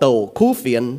tổ khu phiền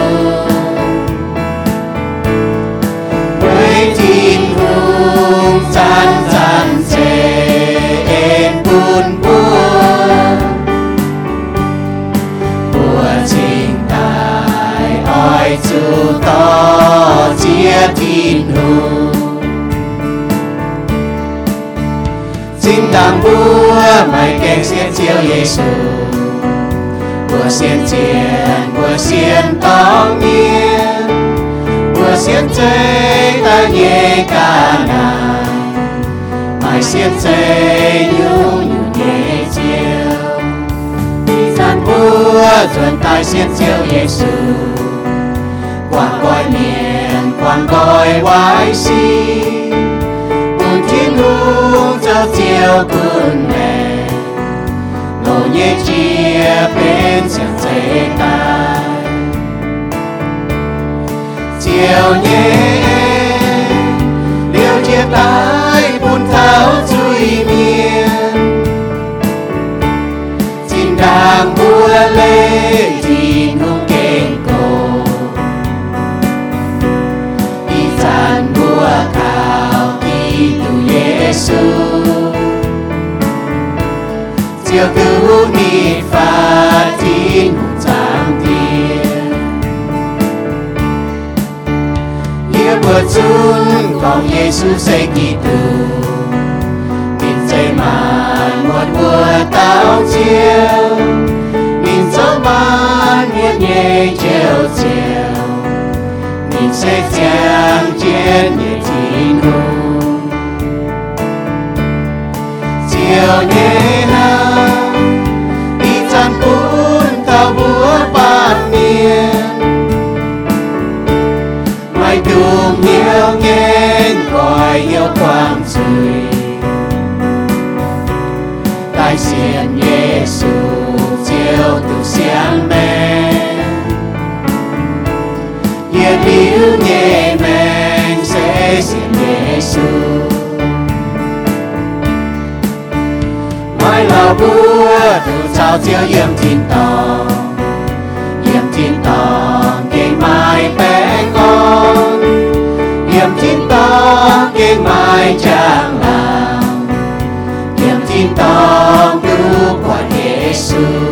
我现在永远也救，你咱不准带先救耶稣，关怀面关怀外心，本天路就救本来，路也接变成最大。chiều nhé liêu chia tay Phun tháo chui miền xin đang mua lê thì không kênh cổ. Đi gian mua khảo đi tu Giêsu chiều cứu nịt phát tin hùng giang thiên. Ia berjun kong Yesus say gitu Min muat chiều, nhìn gió ban muôn nhẹ chiều chiều. Nhìn sẽ chàng trên nhẹ chỉ hùng Chiều nhẹ nào Đi chăn cuốn tao búa bát miên mai đường nhiều nghe gọi yêu quang trời đại Giêsu chiều từ sáng mẹ Yên liu nhẹ men sẽ diện Giêsu mai lao búa, từ chào chiều yếm thiên tòng. Yếm thiên tòng, cây mai bé con. Yếm thiên tòng, cây mai chẳng Giêsu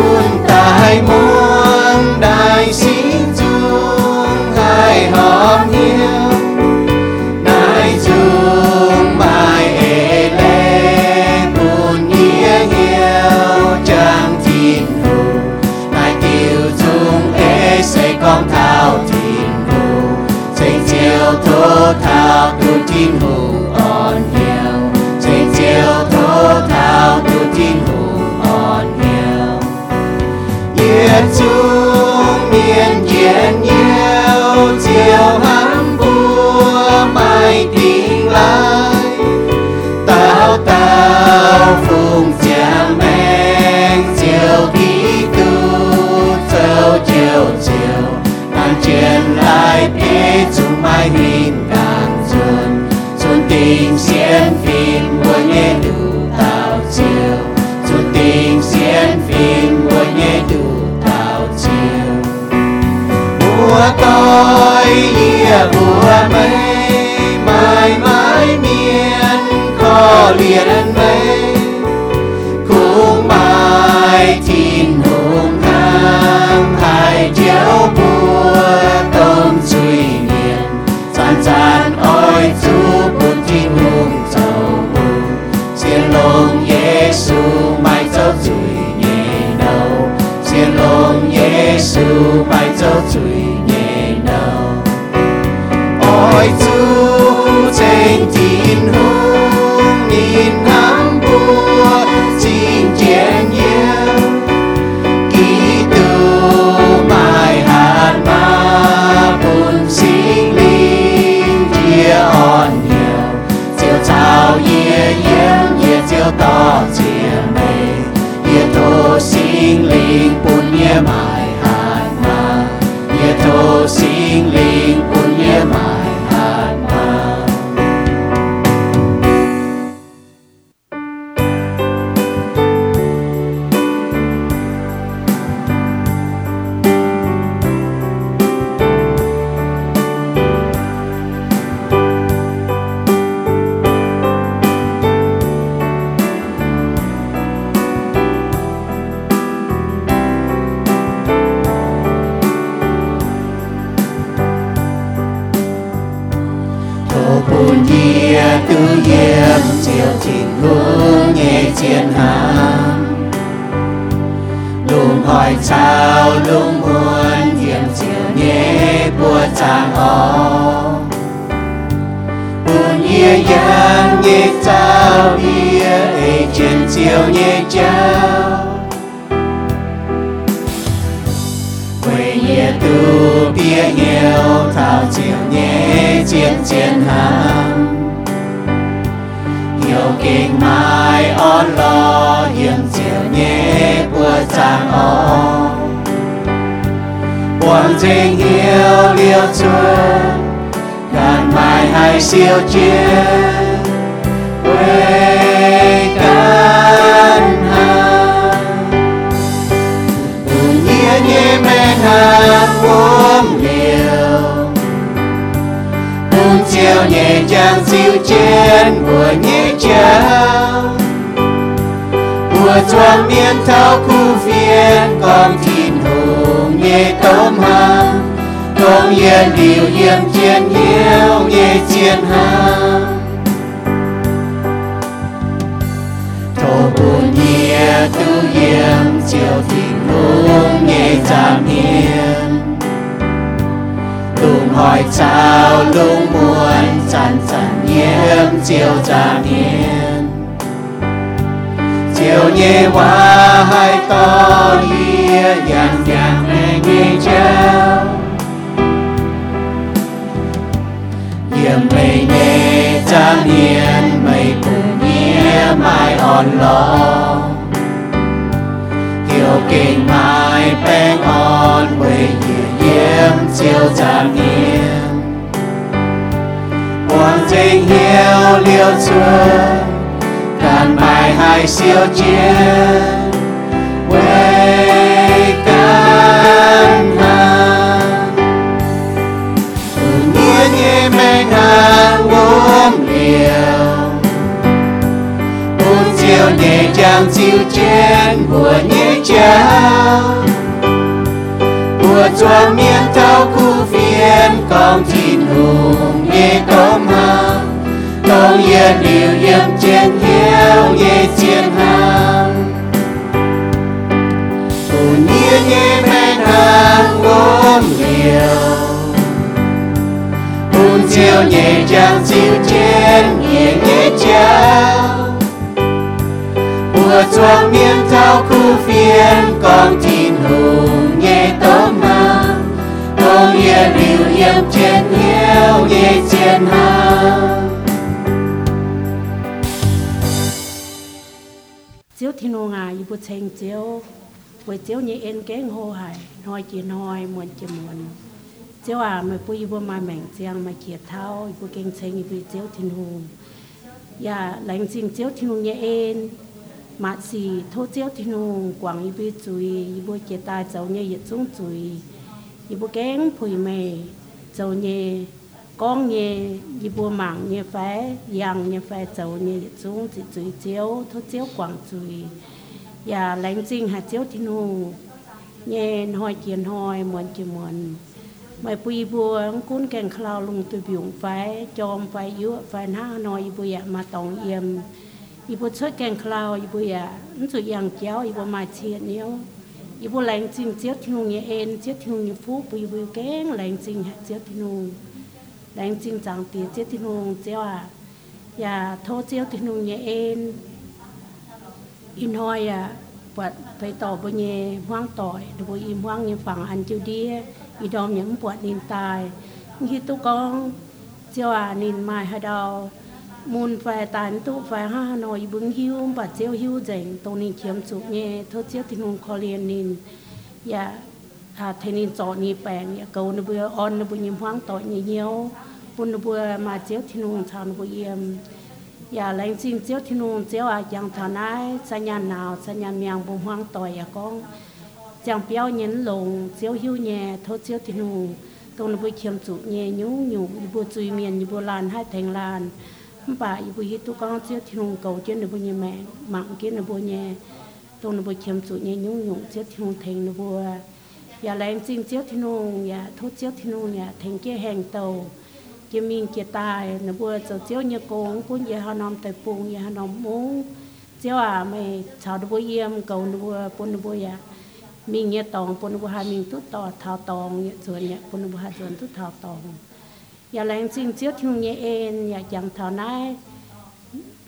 Lord. 爱民当尊，尊定先 fin quân nghe đủ tạo chiều, tôn phim quân nghe đủ tạo chiều. Mùa tôi ia mùa mây, mãi mãi miên có liền mây, cũng mãi thì bài châu chuối nhẹ đầu ôi chú trên thiên hùng nhìn ngắm bùa xin chiến nhiều ký tu mai hạt ma buồn sinh linh chia on nhiều chiều chào ye yếm ye chiều to chia mê ye thô sinh linh buồn ye mai hạt ma ye hiếu bài siêu chiến hàng. Nhẹ bùa bùa thao khu phiên, con thìn hùng nhẹ tôm hàng công yên điều yếm trên hiếu nhẹ chiến hàng buồn nhiên nhẹ men hàng ôm liều buồn chiều nhẹ chàng chiều trên nhẹ nhẹ chào bùa choang miên thao khu phiên con tin hùng nhẹ tôm hàng công yên điều yếm trên hiếu nhẹ chiến hàng thành chiếu. Với chiếu như yên kén hồ hải nói chỉ nói muốn chỉ muốn chiếu à mà bùi y mà mảnh chiang mà kiệt thao y kinh kén chênh y chiếu thiên hồ ya dạ, lãnh chính chiếu thiên hồ như yên, mà xì thô chiếu thiên hồ quảng y chùi, chui y ta kiệt cháu như y trung chui y kén phùi mê cháu như con như y bùa mạng như phải yang như phải cháu như chúng chỉ chui chiếu thô chiếu quảng chùi và lãnh dinh hạt chiếu chín hồ. Nhẹ hỏi kiến hỏi muốn chỉ muốn mày bùi bùa cũng càng khao lùng từ biển phải chom phải yếu phải na nói bùi mà tòng yếm. Y bùa chơi càng khao y nó sự yang chéo y bùa mà chiết nếu y bùa lãnh dinh chiết thiên nhẹ en chiết thiên nhẹ phú, bùi bùi càng lãnh dinh hạt chiết thiên hồ. Lãnh dinh chẳng tiền chiết thiên hồ chéo à và thô chiết thiên hồ nhẹ en in hoi à bật phải tỏ bơ nhẹ hoang tỏi để bơ im hoang như phẳng ăn chiêu đĩa i đom những bọt nín tài khi tu con chiêu à nín mai hai đầu môn phải tàn tu phải ha nội bưng hiu và chiêu hiu dành tô nín chiếm chủ nhẹ thơ chiêu thì nung khó liền nín ya à thế nín chọn nín bèn ya cầu nó bữa on nó bữa nhím hoang tỏi nhiều nhiều bún nó bữa mà chiêu thì nung chọn nó bữa yếm giờ lấy xin chiếu thiên nung chiếu à chẳng thọ nái sa nhà nào sa nhà miệng bùm hoang tỏi à con. Chẳng béo nhấn lồng chiếu hiu nhẹ thôi chiếu thiên nung tôi bùi khiêm chủ nhẹ nhú nhú bùi chui miền bùi làn hai thành làn bà bùi hi tu con chiếu thiên nung cầu trên bùi nhẹ mẹ, mạng kia bùi nhẹ. Tôi bùi khiêm chủ nhẹ nhú nhú chiếu thiên nung thành bùi giờ dạ, lấy xin chiếu thiên nung giờ dạ, thôi chiếu thiên nung giờ thành kia hàng tàu chỉ mình chỉ tài nó vừa cho chiếu như con cũng như họ nằm tại bụng như họ nằm muốn chiếu à mày chào nó vừa yếm cầu nó vừa bún nó vừa ya mình như tòng bún nó vừa hai mình tút tỏ thao tòng như chuẩn này bún nó vừa hai chuẩn tút thao tòng giờ lại xin chiếu theo như em nhà chẳng thao nái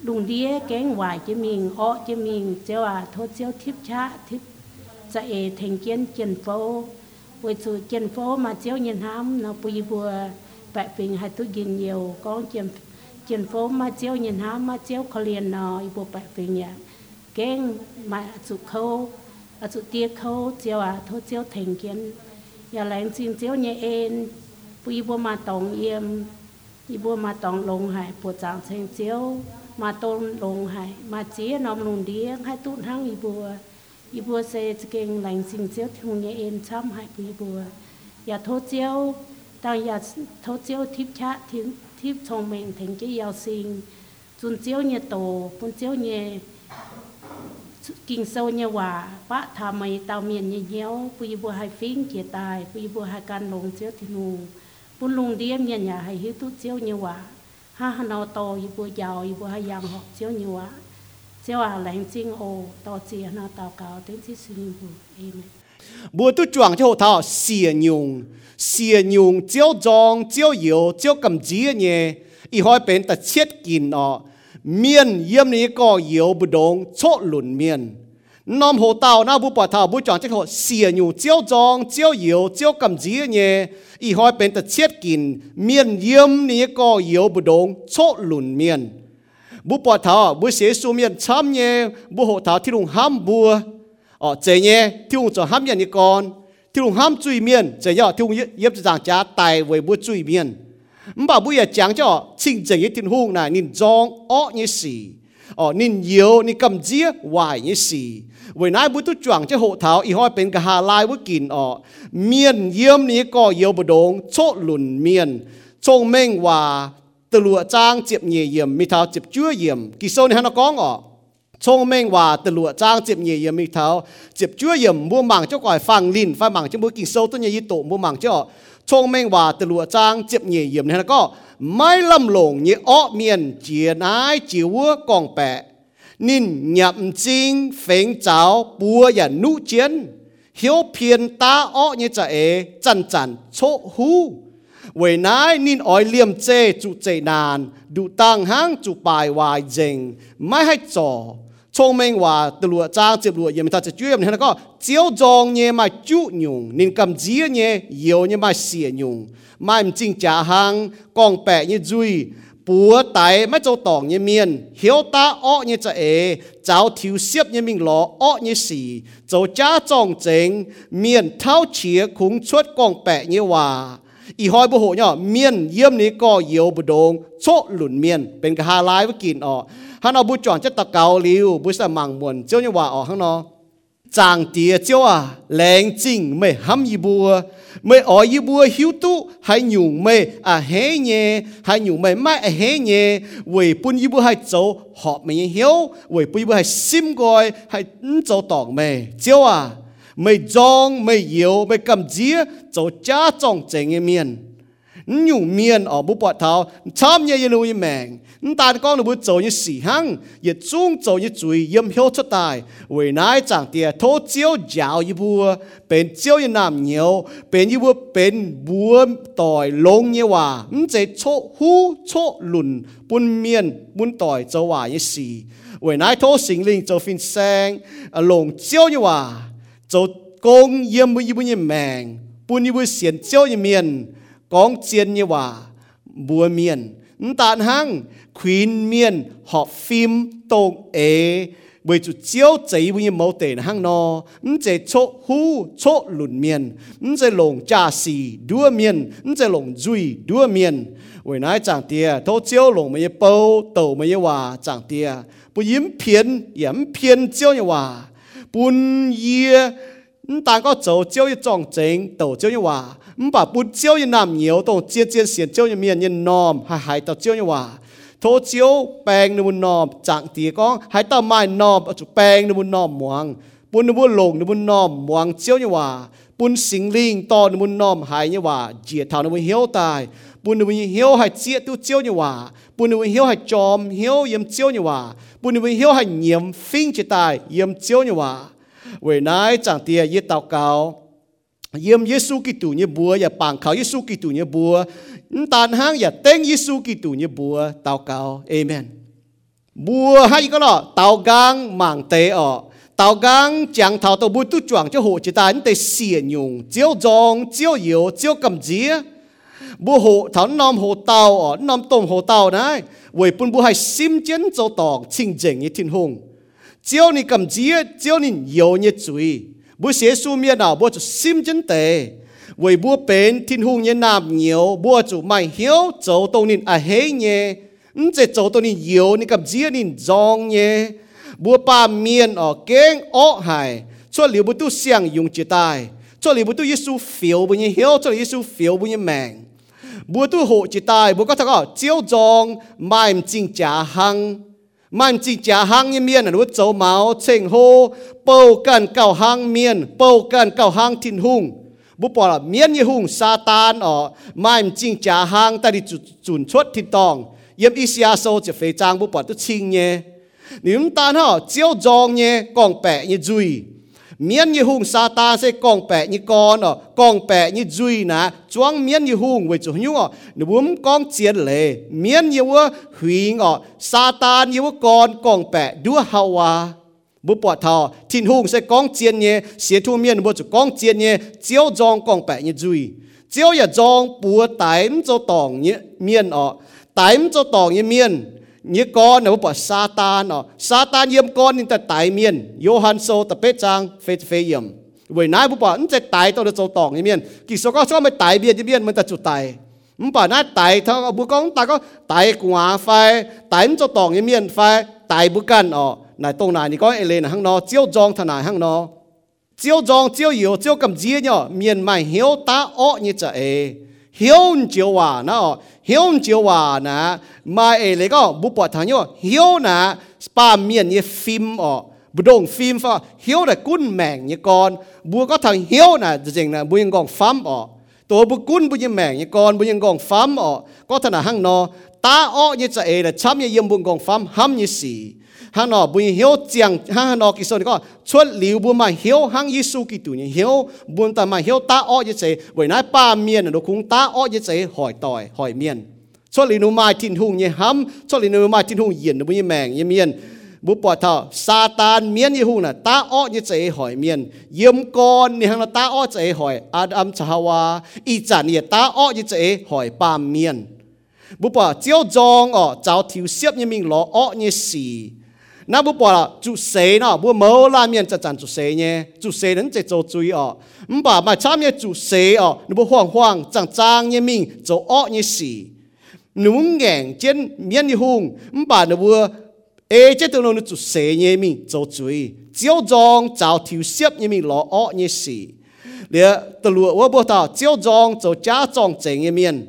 đùng đĩa kén hoài chỉ mình ó chỉ mình chiếu à thôi chiếu thiếp chá thiếp sẽ thành kiến chiến phố với sự chiến phố mà chiếu nhìn hám nó bùi vừa bạn bình hay tôi gìn nhiều con chim chim phố mà chiếu, nhìn há mà chiếu khó liền nọ ý bộ bẹ bình nhà. Kén mà à chụp khâu à chụp tia khâu, chiếu à thôi chiếu thành kiến. Nhà lại xin chiếu nhẹ em bây bộ mà tổng yếm, ý bộ mà tổng lồng hải, bộ trạng thành chiếu, mà tôn lồng hải, mà chế nằm lồng đĩa hay tụt hăng ý bộ. Ý bộ sẽ kén lành xin chiếu thùng nhẹ em, chăm hải ý bộ. Nhà thôi chiếu 当日头朝贴卡贴贴聪明停机有线，尽朝日度半朝日kinh sâu như hòa bá thà mày tàu miền như nhéo bùi bùa hai phiến kia tài bùi bùa hai can lồng chiếu thì nù bùn lùng điếm nhà nhà hay hiếu tút chiếu như hòa ha ha nó to y bùa giàu y bùa hai yang họ chiếu như hòa chiếu à lãnh chính ô to chỉ nó tàu cao đến chỉ sinh bùa amen bùa tu chuang cho thảo xìa nhung. Xìa nhung, chiếu dòng chiếu yếu chiếu cầm chỉ nhẹ. Y hỏi bên ta chết kín nọ. Miền yếm này có yếu bù đông chốt lùn miền nom hồ tàu, na bù bỏ thảo, bù chuang cho hồ xìa nhung, chiếu dòng chiếu yếu chiếu cầm chỉ nhẹ. Y hỏi bên ta chết kín. Miền yếm này có yếu bù đông chốt lùn miền bù bỏ thảo, bù xế su miền chăm nhẹ. Bù hồ thảo thi lùng ham bùa ờ chế nhé tiêu cho ham nhận như con. Tiêu ham chui miên, chế nhở nhất yếm giảng cha tài với bữa chui miên. Mà bữa giờ chẳng cho chính chế thiên hùng này, nín giông ó như xì. Ở nín yếu nín cầm dĩa, hoài như xì. Với nãy bữa tu chuẩn cho hộ thảo y hoi bên cả hà lai bữa kín ở miên yếm ní có yếu bờ đông chốt lùn miên. Trông mênh hòa, từ lụa trang, chịp nhẹ yếm mi thảo chịp chúa yếm kỳ sâu này nó có ngọ ờ? 聪明话ตลัวจ้างเจ็บเยี่ยมีเท้าเจ็บชั่วเยี่ยมมัวหมังเจ้าก่อยฟังลินฟังหมังเจ้ามัวกินโซ่ต้นยี่โตมัวหมังเจ้า聪明话ตลัวจ้างเจ็บเยี่ยมเนี่ยก็ไม่ลำหลงยี่อ้อเมียนเจียนายจิวกองแปะนินหยับจริงเฝงเจ้าปัวอย่านุเจียนเหียวเพียนตาอ้อเนี่ยจะเอจันจันโชหูเวนายนินอ้อยเลี่ยมเจจุเจนานดูตังห้างจุปลายวายเจงไม่ให้จ่อ 聪明话ตลัวจ้างเจ็บลัวยังไม่ทันจะช่วยมันนะก็เจียวจองเนี่ยมาจุยุงนินกำจีเนี่ยเยียวเนี่ยมาเสียยุงไม่จริงจ่าหังกองแปะเนี่ยจุยปัวไตไม่เจ้าตองเนี่ยเมียนเหียวตาอ้อเนี่ยจะเอเจ้าทิวเสียบเนี่ยมิงหล่ออ้อเนี่ยสีเจ้าจ้าจองเจงเมียนเท้าเฉียคุงชวดกองแปะเนี่ยว่า อีหอยบุหเนี่ยเมียนเยี่ยมนี้ก็เยียวบุดงโชหลุนเมียนเป็นกะฮาลายว่ากินออกฮันเอาบุจอนจะตะเกาลิวบุษมังมวนเจ้าเนี่ยว่าออกข้างนอกจางเตียเจ้าอ่ะแรงจริงไม่ห้ำยีบัวไม่อ๋อยีบัวหิวตุให้หยุ่งไม่อ่ะเฮเย่ให้หยุ่งไม่ไม่อ่ะเฮเย่เวยปุ่นยีบัวให้โจหอบไม่เหี้ยวเวยปุ่นยีบัวให้ซิมกอยให้โจตอกไม่เจ้าอ่ะ mày dòng mày yếu, mày cầm dĩa, cháu cha trong trẻ nghe miền. Nhiều miền ở bút bọt thảo chăm nhé lưu ý mèng. Ta con được bút cháu như xỉ hăng yết chung cháu như chùi yếm hiếu cho tài. Vì nái chẳng tìa, thô chiếu giáo như bùa bên chiếu như nam nhiều bên như bùa bên bùa tỏi lông như hòa. Chế chỗ hú chỗ lùn, bún miền, bún tỏi cháu hòa như xỉ. Vì nái thô sinh linh cháu phim sang à, lồng chiếu như hòa. 做工业不一不一命，不一不先教一面，讲钱一话不面，唔但行，全面学 film 都诶。为主教贼不一毛得行咯，唔在错呼错论面，唔在龙驾驶多面，唔在龙追多面。为哪长爹，都教龙没一包，斗没一话长爹，不因偏言偏教一话。半夜唔但个做招一撞正，斗招又话。唔把不招一男nhiều tông chia chia xiên招一miền nhân nom hay hay tao招như hòa thô chiếu bèn nu nom chẳng tì con hay tao mai nom ở chỗ bèn nu nom muang bún nu lồng nu nom muang chiếu như hòa bún sinh linh to nu nom hay như hòa diệt thảo nu hiếu tài bún nu hiếu hay diệt tu chiếu như hòa bún nu hiếu hay chom hiếu yếm chiếu như hòa bún nu hiếu hay nhiễm phinh chỉ tài yếm chiếu như hòa vậy nãy chẳng tì yết tao cao เยี่ยมเยซูกิตูเนี่ยบัวอย่าปางเขาเยซูกิตูเนี่ยบัวตานห้างอย่าเต้งเยซูกิตูเนี่ยบัวเตาเกาเอเมนบัวให้ก็หรอเตากางหมางเตออเตากางจังเท่าตัวบุตุจวงจะหัวจะตายนั่นแต่เสียยงเจียวจองเจียวเหยวเจียวกำเจีย bu hồ thảo nom hồ tàu ở nom tôm hồ tàu này vậy bún bu hay sim chén châu tòng chinh chỉnh như thiên hùng. Chiếu ni cầm chia chiếu ni nhiều như chuối bu xế su miên nào bu sim chén tề. Vậy bu bền thiên hùng như nam nhiều bu chủ mày hiếu châu tông ni à hế nhé ứng châu tông ni nhiều, ni cầm chia ni dòng nhé bu ba miên ở kén ó hải, cho liu bu tu xiang dùng chia tai cho liu bu tu Giêsu phiếu bún như hiếu, cho liu Giêsu phiếu bu như mạng mèng bố tu hộ chỉ tài bố có thằng ở chiếu dòng mai chính trả hăng มันจีจ่าหางเมียนรู้เจ้าเมาเชิงโฮเป่ากันเก่าหางเมียนเป่ากันเก่าหางทินหุงบุปผาเมียนยี่หุงซาตานอ๋อมันจิงจ่าหางแต่ดิจุนชดทินตองเยี่ยมอิสยาโซจะเฟจางบุปผาตุชิงเนี่ยนี่มันตานห่อเจียวจองเนี่ยกองแปะเนี่ยจุย miên như hùng sa ta sẽ con bẹ như con ở con bẹ như duy nà. Chuang miên như hùng với chủ nhung ở. Nếu muốn con chiến lệ miên như vua hủy ở sa ta như vua con con bẹ đua hawa bố bỏ thọ thiên hùng sẽ con chiến nhé sẽ thu miên bố chủ con chiến nhé, chiếu dòng con bẹ như duy. Chiếu ya dòng bùa tái cho tòng như miên ở. Tái cho tòng như miên như con nếu bỏ sa tan nó sa tan yếm con nên ta tại miền Johann so ta bế trang phê phê yếm với nãy bố bỏ sẽ tại tôi được châu tòng như miền kỳ số có số mới tại miền như miền mình ta chủ tại mình bỏ nãy tại thằng bố con ta có tại quả phai tại châu tòng như miền phải tại bố cần ở này, tông này thì có ê lên hang nó chiếu giông thằng này hang nó chiếu giông chiếu yếu chiếu cầm dĩa nhở miền mày hiếu ta ọ như chả ê hiếu chiều hòa nó hiếu chiều hòa nè mà ấy lấy cái bút bọt thằng nhớ hiếu nè ba miền như phim ở bút đông phim pha hiếu là cún mèng như con bút có thằng hiếu nè chính là bút những con phám ởตัวบุกุนบุยังแมงยังก่อนบุยังกองฟ้ามอ๋อก็ถนัดหังนอตาอ้อยี่จะเอละช้ำยี่ยมบุงกอ ha nó bu hiếu chiang ha nó kí son có chuột liu bu mà hiếu hang Giêsu kí tu nhỉ buôn ta mà hiếu ta o như thế bởi nãy ba miền nó cũng ta o như thế hỏi tỏi hỏi miền chuột liu mai tin hùng nhỉ hám chuột liu mai tin hùng yên nó bu như mèng như miền bu bỏ thọ sa tan miền như hùng là ta o như thế hỏi miền yếm con như hang là ta o thế hỏi Adam Chahawa y chản như ta o như thế hỏi ba miền bu bỏ chiếu jong ở cháu thiếu xếp như mình lo o như xì 那不把主谁呢？不某拉面在站主谁呢？主谁能在做主哦？唔把买差面主谁哦？你不慌慌张张呢命做恶呢事，你不眼见面的红，唔把你不诶，这都能主谁呢命做主？照装照条线呢命落恶呢事，你得路我不到照装做假装正呢面。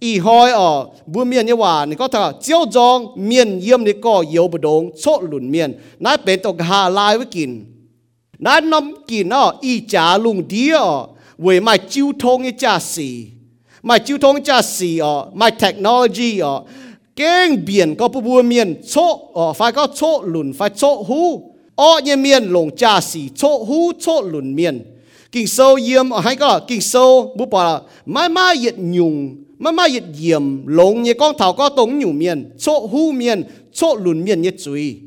con bè đua ở bố bà chiếu dòng con bè như duy chúng bà chiếu dòng cho cha dòng chế miền cha dòng chế miền à hắn nó phá phai xì như tao ngọ nó bố lẹng chứ có nó con chiên nhé bà nó con cha nhé phải có nó bữa hang bữa tàu tổ miên à nó bữa lấy cho có nó tàu thiếu hòa nó bảo nó chuẩn trả nhé bữa bỏ thảo chiếu dòng cho trả dòng chính miên y hỏi ở bữa miên như hòa nó có thảo chiếu dòng miên yếm nó có yếu bờ đông chốt lùn miên nãy bên tàu hà lai với kín nãy nắm kín à y trả lùng đi à với mai chiếu thông cái trả xì mai chiếu thông trả xì à mai technology à เก่งเบียนก็ปบัวเมียนโชอ๋อไฟก็โชหลุนไฟโชหูอ้อเนี่ยเมียนลงจ่าสีโชหูโชหลุนเมียนกิ่งโซเยี่ยมให้ก็กิ่งโซบุปผาไม่มาเหยียดยุง mà mà yết yểm lông như con thảo có tống nhủ miền chỗ hu miền chỗ lùn miền như chui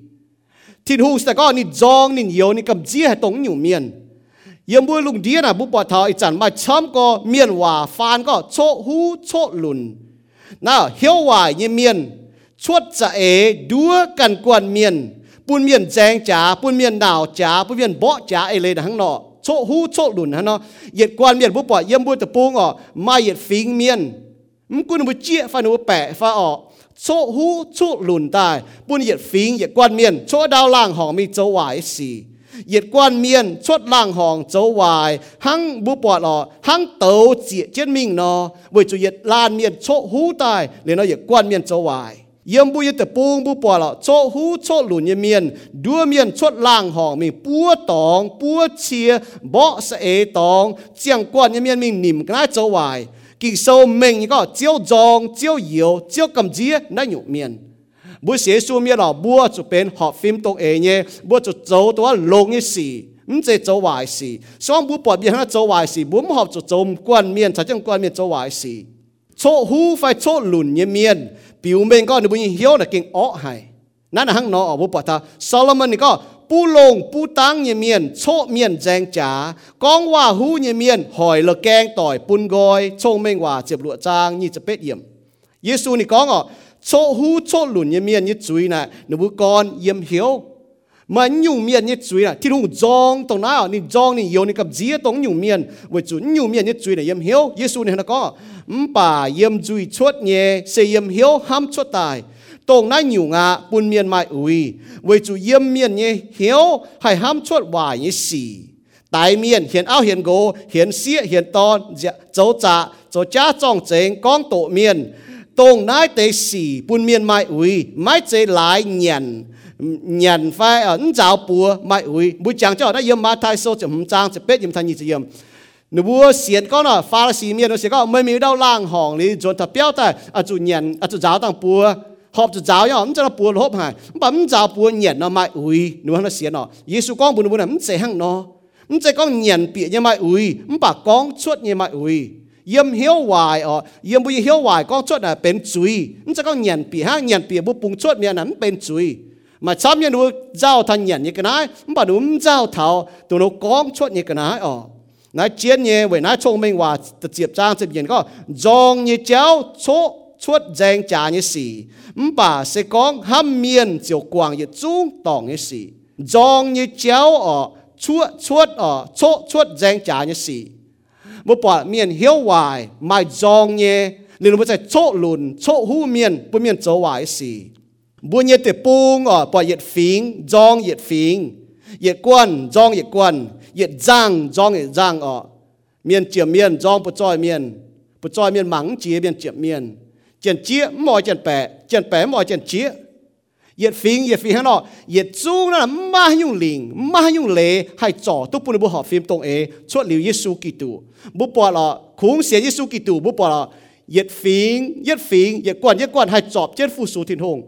thịt hu sẽ có ni zong ni nhiều ni cầm chia tống nhủ miền. Yếm bùi lùng đĩa là bút bỏ thảo ít chẳng mà chấm có miền hòa phan có chỗ hu chỗ lùn. Nào hiếu hòa như miền chuột dạ ế đúa cần quần miền. Bùn miền giang chả, bùn miền đảo chả, bùn miền bọ chả ấy lên hàng nọ. Chỗ hu chỗ lùn hắn nó? Yết quan miền bút bỏ yếm bùi tập buông ở mai yết phính miền mung kun bu chia fa nu pe fa o cho hu, cho lùn tai. Bun yet phí yet quan miên. Cho đào lang hong mi châu wai si yet quan miên, chốt lang hong châu wai hăng bu bọt lo hăng tàu chia chiến minh nó bởi chủ yet lan miên, cho hu tai, nên nó yet quan miên châu wai yếm bu yết bung bu bọt lo cho hu cho lùn yết miên. Đua miên, chốt lang hong mình búa tòng búa chia, bọ sẽ tòng. Chiang quan yết miên mình nìm cái châu wai kỳ sâu mình có chiếu dòng chiếu yếu chiếu cầm dĩa nó nhụ miền bữa xế xu miền đó bữa chụp bên họ phim tốt ấy nhé. Bữa chụp dấu tôi lông như xì không chế dấu hoài xì. Xong bữa bỏ biển nó dấu hoài xì bữa học chụp dấu quan miền trái chân quan miền dấu hoài xì. Chỗ hú phải chỗ lùn như miền biểu mình có, nếu như hiếu là kinh ó hay nãy là hăng nó ở bữa bỏ ta, Solomon thì có pu lông pu tang nhẹ miền chỗ miền, giang trả con wa hu nhẹ miền hỏi lờ keng, tỏi pun goi. Trông mênh hòa chẹp lụa trang như chẹp bết yểm. Giêsu ni có ngọ chỗ hu chỗ lùn nhẹ miền, như chui này. Nếu bu con yếm hiếu. Mà nhung miền, như chuối này, thì đúng zong tông nào ni zong ni yêu ni cặp dĩa tông nhung miền. Với chú nhung miền, như chuối này yếm hiếu. Giêsu này nó có. Bà yếm chuối chốt nhẹ xây yếm hiếu ham chốt tài tông nai nhiều nga bun miền mai ui. Với chủ yếm miền nhé hiếu hay ham chuột hoài nhé xì. Tại miền hiện ao hiện gỗ hiện xía hiện ton dấu dạ, trả dấu cha trong chén con tổ miền tông nai tế xì bun miền mai ui, mai chế lại nhàn. Nhàn phai ẩn giáo bùa mai ui. Bùi chẳng cho nó yếm ma thai số chấm hầm trang, chấm bết yếm thanh nhị chấm yếm นูบัวเสียนก็น่ะฟาสีเมียนเสียก็ไม่มีเด้าล่างห้องนี้จนถ้าเปี้ยวแต่อาจุเนียนอาจุจ้าต่างปัว เมียนไม่อุ้ยไม่เจหลายเงียน nhận phải ở giáo bùa mai ui bùi chẳng cho nó yếm mà thái số chỉ không trang chỉ biết yếm thành như chỉ yếm nếu bùa xiên con là pha là xì miên nó sẽ có mấy miêu đau lang hỏng lý chuẩn tập biểu tại à chủ nhận à chủ giáo tăng bùa họp chủ giáo nhau không cho nó bùa họp hài bấm giáo bùa nhận nó mai ui nếu nó xiên nó Giêsu con bùa bùa nó không sẽ hăng nó không sẽ con nhận bịa như mai ui không bà con chuột như mai ui yếm hiếu hoài ờ yếm bùi hiếu hoài con chuột là bên chuối không sẽ con nhận bịa ha nhận bịa bùa bùng chuột miệng là bên chuối mà chăm nhân nu giao thành nhận như cái này mà đúng giao thảo tụi nó con chuột như cái này ờ nãy chiến như vậy nãy thông minh hòa tự tiếp trang tiếp nhận có dòng như cháu chỗ chuột giang trả như xì bà sẽ con ham miên chiều quảng như trung tòng như xì dòng như cháu ở chuột chuột ở chỗ chuột giang trả như xì một bỏ miền hiếu hoài mà dòng như nên nó sẽ chỗ lùn chỗ hú miền bữa miền chỗ hoài xì บุญเยติปุงอ๋อปล่อยเหยียดฟิงจองเหยียดฟิงเหยียดกวนจองเหยียดกวนเหยียดจ้างจองเหยียดจ้างอ๋อเมียนเจียมเมียนจองปุจอยเมียนปุจอยเมียนหมังเจียเมียนเจียมเมียนเจียนเจียมอยเจียนแปะเจียนแปะมอยเจียนเจียเหยียดฟิงเหยียดฟิงข้างน 出正假嘅事，唔把是講黑面就逛一中檔嘅事，裝一招哦，出出哦，出出正假嘅事，冇把面曉壞，賣裝嘢，你唔好再出輪出後面，不面走壞事，半夜跌崩哦，把熱片裝熱片，熱棍裝熱棍，熱脹裝熱脹哦，面接面裝不再面，不再面忙接面接面。chân chia mò chân bẻ chân bẻ mò chân chia yết phim yết phim hắn nó yết chú nó là ma nhung linh ma nhung lệ hay trò tu bùn bù học phim tông ế xuất liu Giêsu Kitô bù bỏ là khung xiên Giêsu Kitô bù bỏ là yết phim yết phim yết quan yết quan hay trò chết phu số thiên hùng.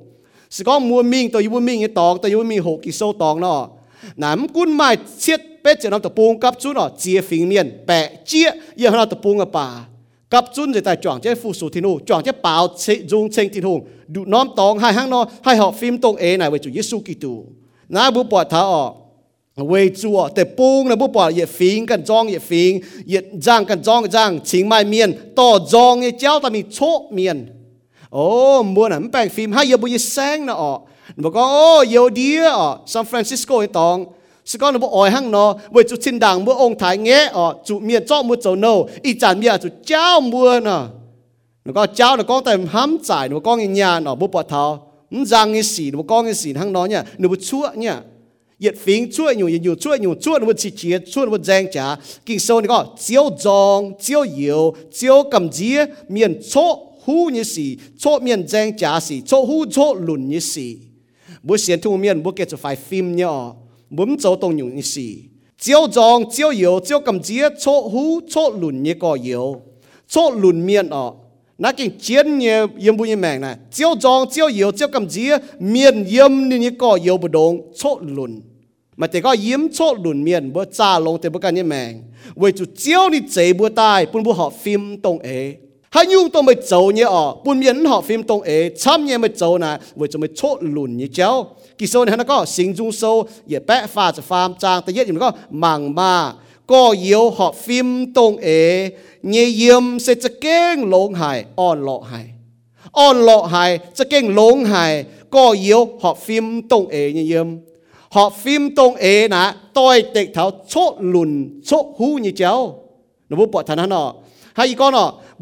Sự có mua minh tôi mua minh cái tòng, tôi mua minh hộ kỳ sâu tòng nó nắm quân mai chết bết cho nó tập bùn cắp chú nó chia phim miền bẻ chia yết nó tập bùn ở bà กับป่ากับจุนจะแต่จ่องเจ้ฟูสูทินูจ่องเจ้เปล่าเชจุงเชงทินหงดูน้อมตองให้ห้างเนาะให้หอบฟิล์มตรงเอไหนไว้จุเยซูกิตูน้าบุปผาท้าออกเวจัวแต่ปูงนะบุปผาเหยียดฟิงกันจ้องเหยียดฟิงเหยียดจ้างกันจ้องจ้างชิงไม้เมียนต่อจองเนี่ยเจ้าแต่มีโชเมียนโอ้มัวน่ะมันแปลงฟิล์มให้ยาบุยแสงนะอ๋อบอกว่าโอ้เยอดีอ๋อซานฟรานซิสโกไอ้ตอง สก็นบ่ออยหั่งเนาะเวจุชินดังบ่องค์ถ่ายแงะอ๋อจุเมียจ้อมือเจ้าโนอีจานเมียจุเจ้ามัวน่ะแล้วก็เจ้าน่ะก็แต่ห้ำจ่ายหนูก็งิญญาณอ๋อบ่ปวดเท้ามันจังอีสีหนูก็งิสีทั้งน้อยเนี่ยหนูบ่ชั่วเนี่ย nhiệt phiến chuỗi nhiều nhiều chuỗi nhiều chuỗi nó chỉ chia chuỗi nó giang trả kinh sâu này có chiếu giòn chiếu yếu chiếu cầm dĩa miền chỗ hu như gì chỗ miền giang trả gì chỗ hu chỗ lùn như gì bữa sáng thu miền bữa kết cho phải phim nhỏ bấm chỗ tông nhiều như gì chiếu giòn chiếu yếu chiếu cầm dĩa chỗ hu chỗ lùn như có yếu chỗ lùn miền ở nó kinh chiến nhiều yếm bùi mèng này chiếu giòn chiếu yếu chiếu cầm dĩa miền yếm như có yếu bù đông chỗ lùn màแต่ก็ยิ้มโชดหลุนเมียนบ่จ้าลงแต่บ่กันยี่แมงเวจุเจียวนี่เจ็บบ่ตายปุ่นบ่หอฟิล์มตรงเอให้ยุ่งตรงไม่เจ้าเนี่ยอ๋อปุ่นเมียนหอฟิล์มตรงเอช้ำเนี่ยไม่เจ้านะเวจุไม่โชดหลุนเนี่ยเจ้ากิโซเนี่ยนะก็สิงจุงโซอย่าแปะฟ้าจะฟาร์มจางแต่เย็ดอ muốn cho tông những gì chiếu dòng chiếu yếu chiếu cầm chia chỗ hú chỗ lùn như có yếu chỗ lùn miệng ở nó kinh chiến như yếm bu như mèn này chiếu dòng chiếu yếu chiếu cầm chia miệng yếm như có yếu bù đông chỗ lùn mà chỉ có yếm chỗ lùn miệng bữa cha lông thì bữa cái như mèn vì chú chiếu như chế bữa tai bún bữa họ phim tông ấy hai nhu tôi mới chầu nhé ở. Buôn miến họ phim tông ế, chăm nhé mới chầu này với cho mới chốt lùn như chéo. Kỳ sâu này nó có sinh dung sâu, dễ bé pha cho phàm trang, tới giết nó có màng mà có yếu họ phim tông ế nhé yếm sẽ cho kênh hài, on lộ hài. On lộ hài, cho kênh lông hài. Có yếu họ phim tông ế nhé yếm. Họ phim tông ế nà, tôi tịch tháo chốt lùn, chốt hú như chéo. Nó bố bỏ thằng nó hay con nó 你不讲到，你不给学 film 动诶，你不包装在空网高，做不别ว่า internet 比 YouTube 不播的哦。连单行不播头，唔把食讲哦，食讲哦，ตัวบุ走ตัวเจียวจองเจียวเหยวเจียวกับเจียเนี่ยบุโชหูโชหลุนก็เหยวบุบอกเหยียดฟิงใช่เหยียดฟิงน่ะมันก็ให้จอบเจียเหยวดาวให้หอบฟิล์มตรงเอ cho li Giêsu Kitô cho con đỗ ở cho li Giêsu yên na miễn hai mà học phim tộiแต่ยัดเทสโลนิกาโซแต่เฟจังแต่จุยก็กองเท่าห้ำก็เยียวนี่สิยี่มาจุ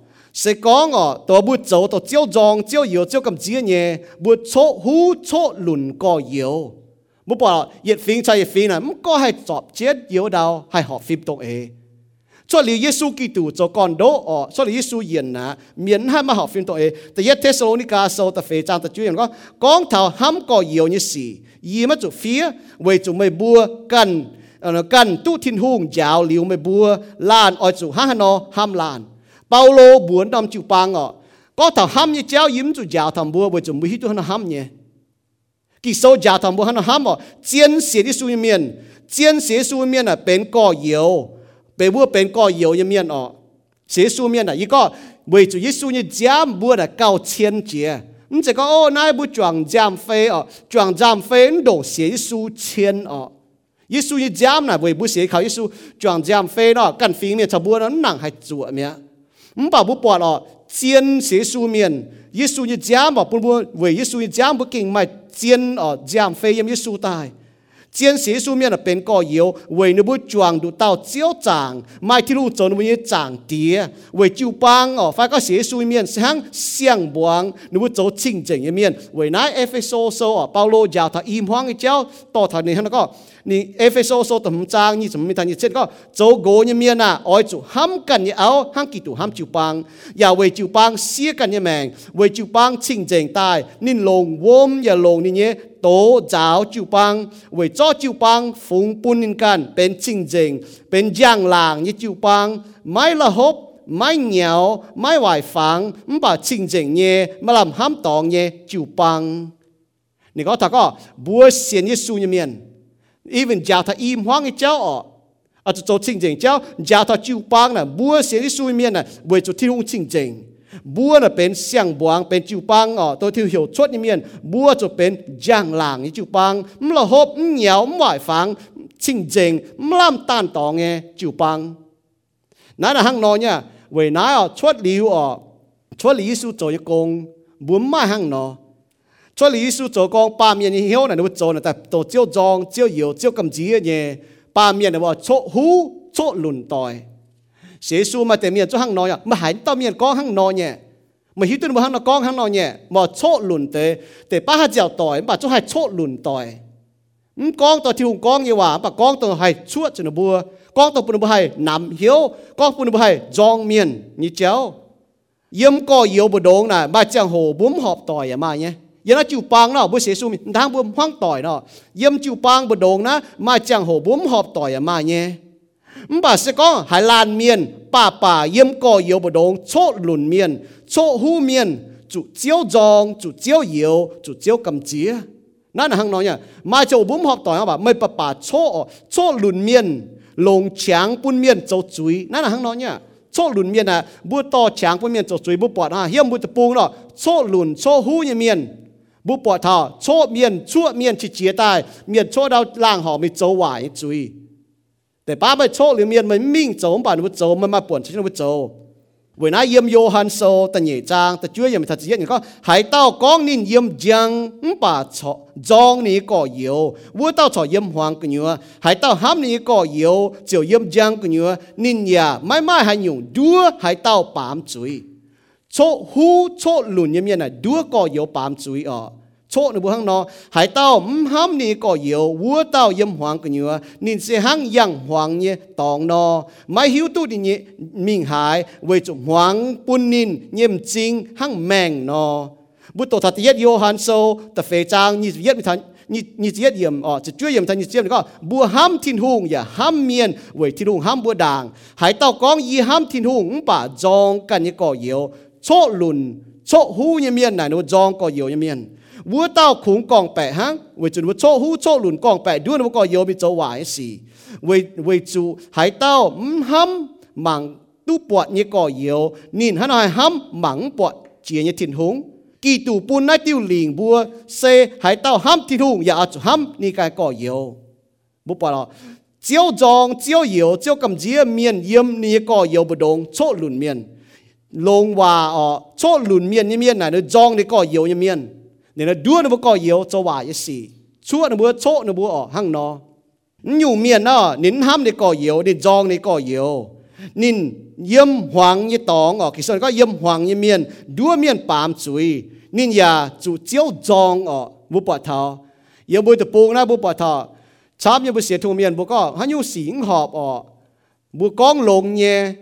เ sẽ có ngọ tổ bút chỗ tổ chiếu dòng chiếu yếu chiếu cầm chia nhẹ bút chỗ hú chỗ lùn co yếu. Bút bỏ yết phiên cho yết phiên là mất có hay chọp chết yếu đau hay họ phim tông ế? Cho lý Giêsu Kitô cho con đỗ ở cho lý Giêsu yên nà, miễn hai mà họ phim tông ế. Tại yết Thessalonica sau ta phê trang ta chú yên có, con thảo hăm co yếu như gì gì mà chủ phía về chủ mày bua cần ờ, cần tu thiên hùng giáo liều mày bua lan ở chủ ha hà nó ham lan bao Paulo buồn đam chịu bang ạ có thằng ham như chéo yếm chú già thằng bùa bởi chuẩn bị hít nó ham nhé kỳ số già thằng bùa nó ham ngọ. Chiến sĩ đi xuống miền. Chiến sĩ xuống miền là bên cò yếu bên bùa bên cò yếu như miền ạ sĩ xuống miền là ý có? Bởi chủ yếu như giám bùa là cao chiến chế nhưng chỉ có ô nay bùa chọn giám phê ọ chọn giám phê đổ sĩ xuống chiến ọ 耶稣一讲呢，为不写考耶稣，转讲非了，干非面差不多，那还做咩？唔把不报咯，煎写书面，耶稣你讲嘛不不为耶稣你讲不经买煎哦账费耶稣带。煎写书面的เป็นก่อเยียวเวยนบุจวงดูเต้าเจียวจางไม่ที่รู้จนวันนี้จางเดียเวยจิวปังอ๋อฟ้าก็写书面ทั้งเสียงบวงนบุโจชิงเจงเมียนเวยนายเอฟเอโซโซอ๋อเปาโลยาวถ้าอิมฮวงอีเจ้าต่อทางนี้แล้วก็นี่เอฟเอโซโซตมจางนี่สมมติทางนี้เช่นก็ 你 FSO 说怎么脏，你怎么没谈？你这个走过你面呐，爱主喊干你熬，喊基督喊就帮，也为就帮写干你命，为就帮清正带，你龙翁也龙你呢，tổ giáo chịu bang với cho chịu bang phung bún nên can bên chinh dình bên giang làng như chịu bang mai là hốp mai nghèo mai hoài phẳng bà chinh dình nhé mà làm ham tòng nhé chịu bang 你讲他讲，不信耶稣的面。even già ta im hoang cái cháu ở à cho cho chinh chỉnh cháu già ta chịu bang là búa xé cái suy miên là bởi cho thiên hùng chinh chỉnh búa là bên xiang buang bên chịu bang ở tôi thiêu hiểu chốt như miên. Búa cho bên giang làng như chịu bang mà là hộp nhéo ngoại phang, chinh chỉnh làm tan tỏ nghe chịu bang nãy là hang nó nha vậy nãy ở chốt liu ở chốt liu su cho công, búa mai hang nó cho lý sư cho con ba miền như hiếu này nó cho là tập tổ chiêu giòn chiêu yếu chiêu cầm chí nhé ba miền là bỏ chỗ hú chỗ lùn tòi sĩ sư mà tiền miền cho hăng nói à mà hãy tao miền con hăng nói nhé mà hiếu tuân mà hăng nó con hăng nói nhé mà chỗ lùn tế tế ba hạt dẻo tòi bà chỗ hai chỗ lùn tòi con tao thì hùng con như vậy, bà con tao hay chúa cho nó bùa con tao bùn bùa hay nằm hiếu con bùn bùa hay giòn miền như chéo yếm co yếu bùa đông này ba chàng hồ búm họp tòi à mà nhé yên nó chịu bang nó bố sẽ sum thang bố hoang tỏi nó yếm chịu bang bố đồng nó mà hồ bố họp tỏi mà nhé bà sẽ có hải lan miền bà bà yếm cò yếu bố đồng chỗ lùn miền chỗ hu miền chủ chiếu dòng chủ chiếu yếu chủ chiếu cầm chía nó là hăng nói nhá mà chỗ bố họp tỏi bà mấy bà bà chỗ chỗ lùn miền lồng tráng bún miền chỗ chuối nó là hăng nói nhá chỗ lùn miền à bố to tráng bún miền chỗ chuối bố bọt ha hiếm bố bùng đó chỗ lùn chỗ hu như miền าหาเจ้าต่อยป้าจ้าให้โชหลุนต่อยอืมก้องตัวที่หุงก้องยี่ว่าป้าก้องตัวให้ชั่วจนบัวก้องตัวปุ่นบัวให้นำเหียวก้องปุ่นบัวให้จองเมียนนี่เจ้าเยี่ยมก็เยี่ยวบดงน่ะมาจังโหบุ้มหอบต่อยอย่ามาเนี่ยยันจิวปังเนาะบุเสียสูมิทางบุ้มห้องต่อยเนาะเยี่ยมจิวปังบดงนะมาจังโหบุ้มหอบต่อยอย่ามาเนี่ยมบ่าสก็หายลานเมียนป่าป่าเยี่ยมก่อเยียวบดงโชดหลุนเมียนโชหูเมียนจุเจียวจองจุเจียวเยียวจุเจียวกำเจียนั่นหังน้อยเนี่ยมาเจ้าบุ้มหอบต่อยเขาบอกไม่ป่าป่าโชโชหลุนเมียนลงฉางปุ่นเมียนเจ้าจุยนั่นหังน้อยเนี่ยโชหลุนเมียนอ่ะบุต่อฉางปุ่นเมียนเจ้าจุยบุปอดอ่ะเฮียมบุตะปูงเนาะโชหลุนโชหูเมียนบุปอดท่าโชเมียนชั่วเมียนชิเจียตายเมียนโชดาวล่างหอมีเจ้าหวายจุย แต่ป้าไม่โชคหรือเมียนไม่มิ่งโจมป่านวุโจมันมาป่วนชิ้นวุโจเวลาเยี่ยมโยฮันโซแต่เหย่จางแต่ช่วยยังไม่ทัดเจียนก็หายเต้าก้องนินเยี่ยมจังป่าชอจองนี่ก็เยียววัวเต้าชอเยี่ยมหวางกันอยู่หายเต้าห้ามนี่ก็เยียวเจียวเยี่ยมจังกันอยู่นินยาไม่ไม่หายอยู่ดัวหายเต้าปามจุย cho hu cho lùn như miền này đua có yếu bám chú ý cho chỗ nó buông nó, hải tao mắm ham nì có yếu vua tao yếm hoàng cái nhựa nên sẽ hang yang hoàng nhé, tòng nó. Mai hiu tu đi nhé mình hải, về chỗ hoàng bún nín nhiêm chính hang mèng nó. Bút tổ thật yết yêu hàn sâu tập phê trang như yết mình thành như yết yếm ờ, ở chỉ chưa yếm than như yết có, bùa ham thiên hùng ya ham miền về thiên hùng ham bùa đàng hải tao con y ham thiên hùng, bà jong cần như có yếu cho lùn cho hú như miền này, nó giòn có yếu như miền vua tao khủng còn bẻ hăng vì chúng vua cho hú cho lùn còn bẻ đuôi nó có yếu bị châu hoài gì vì vì chú, hải tao hâm mảng tu bọt như có yếu nhìn hắn nói hâm mảng bọt chia như thiên húng. Kỳ tù bùn nai tiêu liền vua xe hải tao hâm thiên hùng dạ chú hâm ni cái có yếu bố bảo là, chiếu giòn, chiếu yếu chiếu cầm dĩa miền yếm ni có yếu bờ đồng số lùn miền lông hòa ở chỗ lùn miên như miên này nó dòng thì có yếu như miên nên là đua nó bố có yếu cho như xì chúa nó bố chỗ nó bố ở hăng nó nhiều miên đó nín ham thì có yếu thì dòng thì có yếu nên yếm hoàng như tòng ở khi sơn có yếm hoàng như miên đua miên bám chuối nên nhà chủ chiếu dòng ở bố bỏ thao yếu bố tự buông na bố bỏ thao chám như bố xịt thu miên bố có hắn nhu xỉn họp ở bố con lồng nhé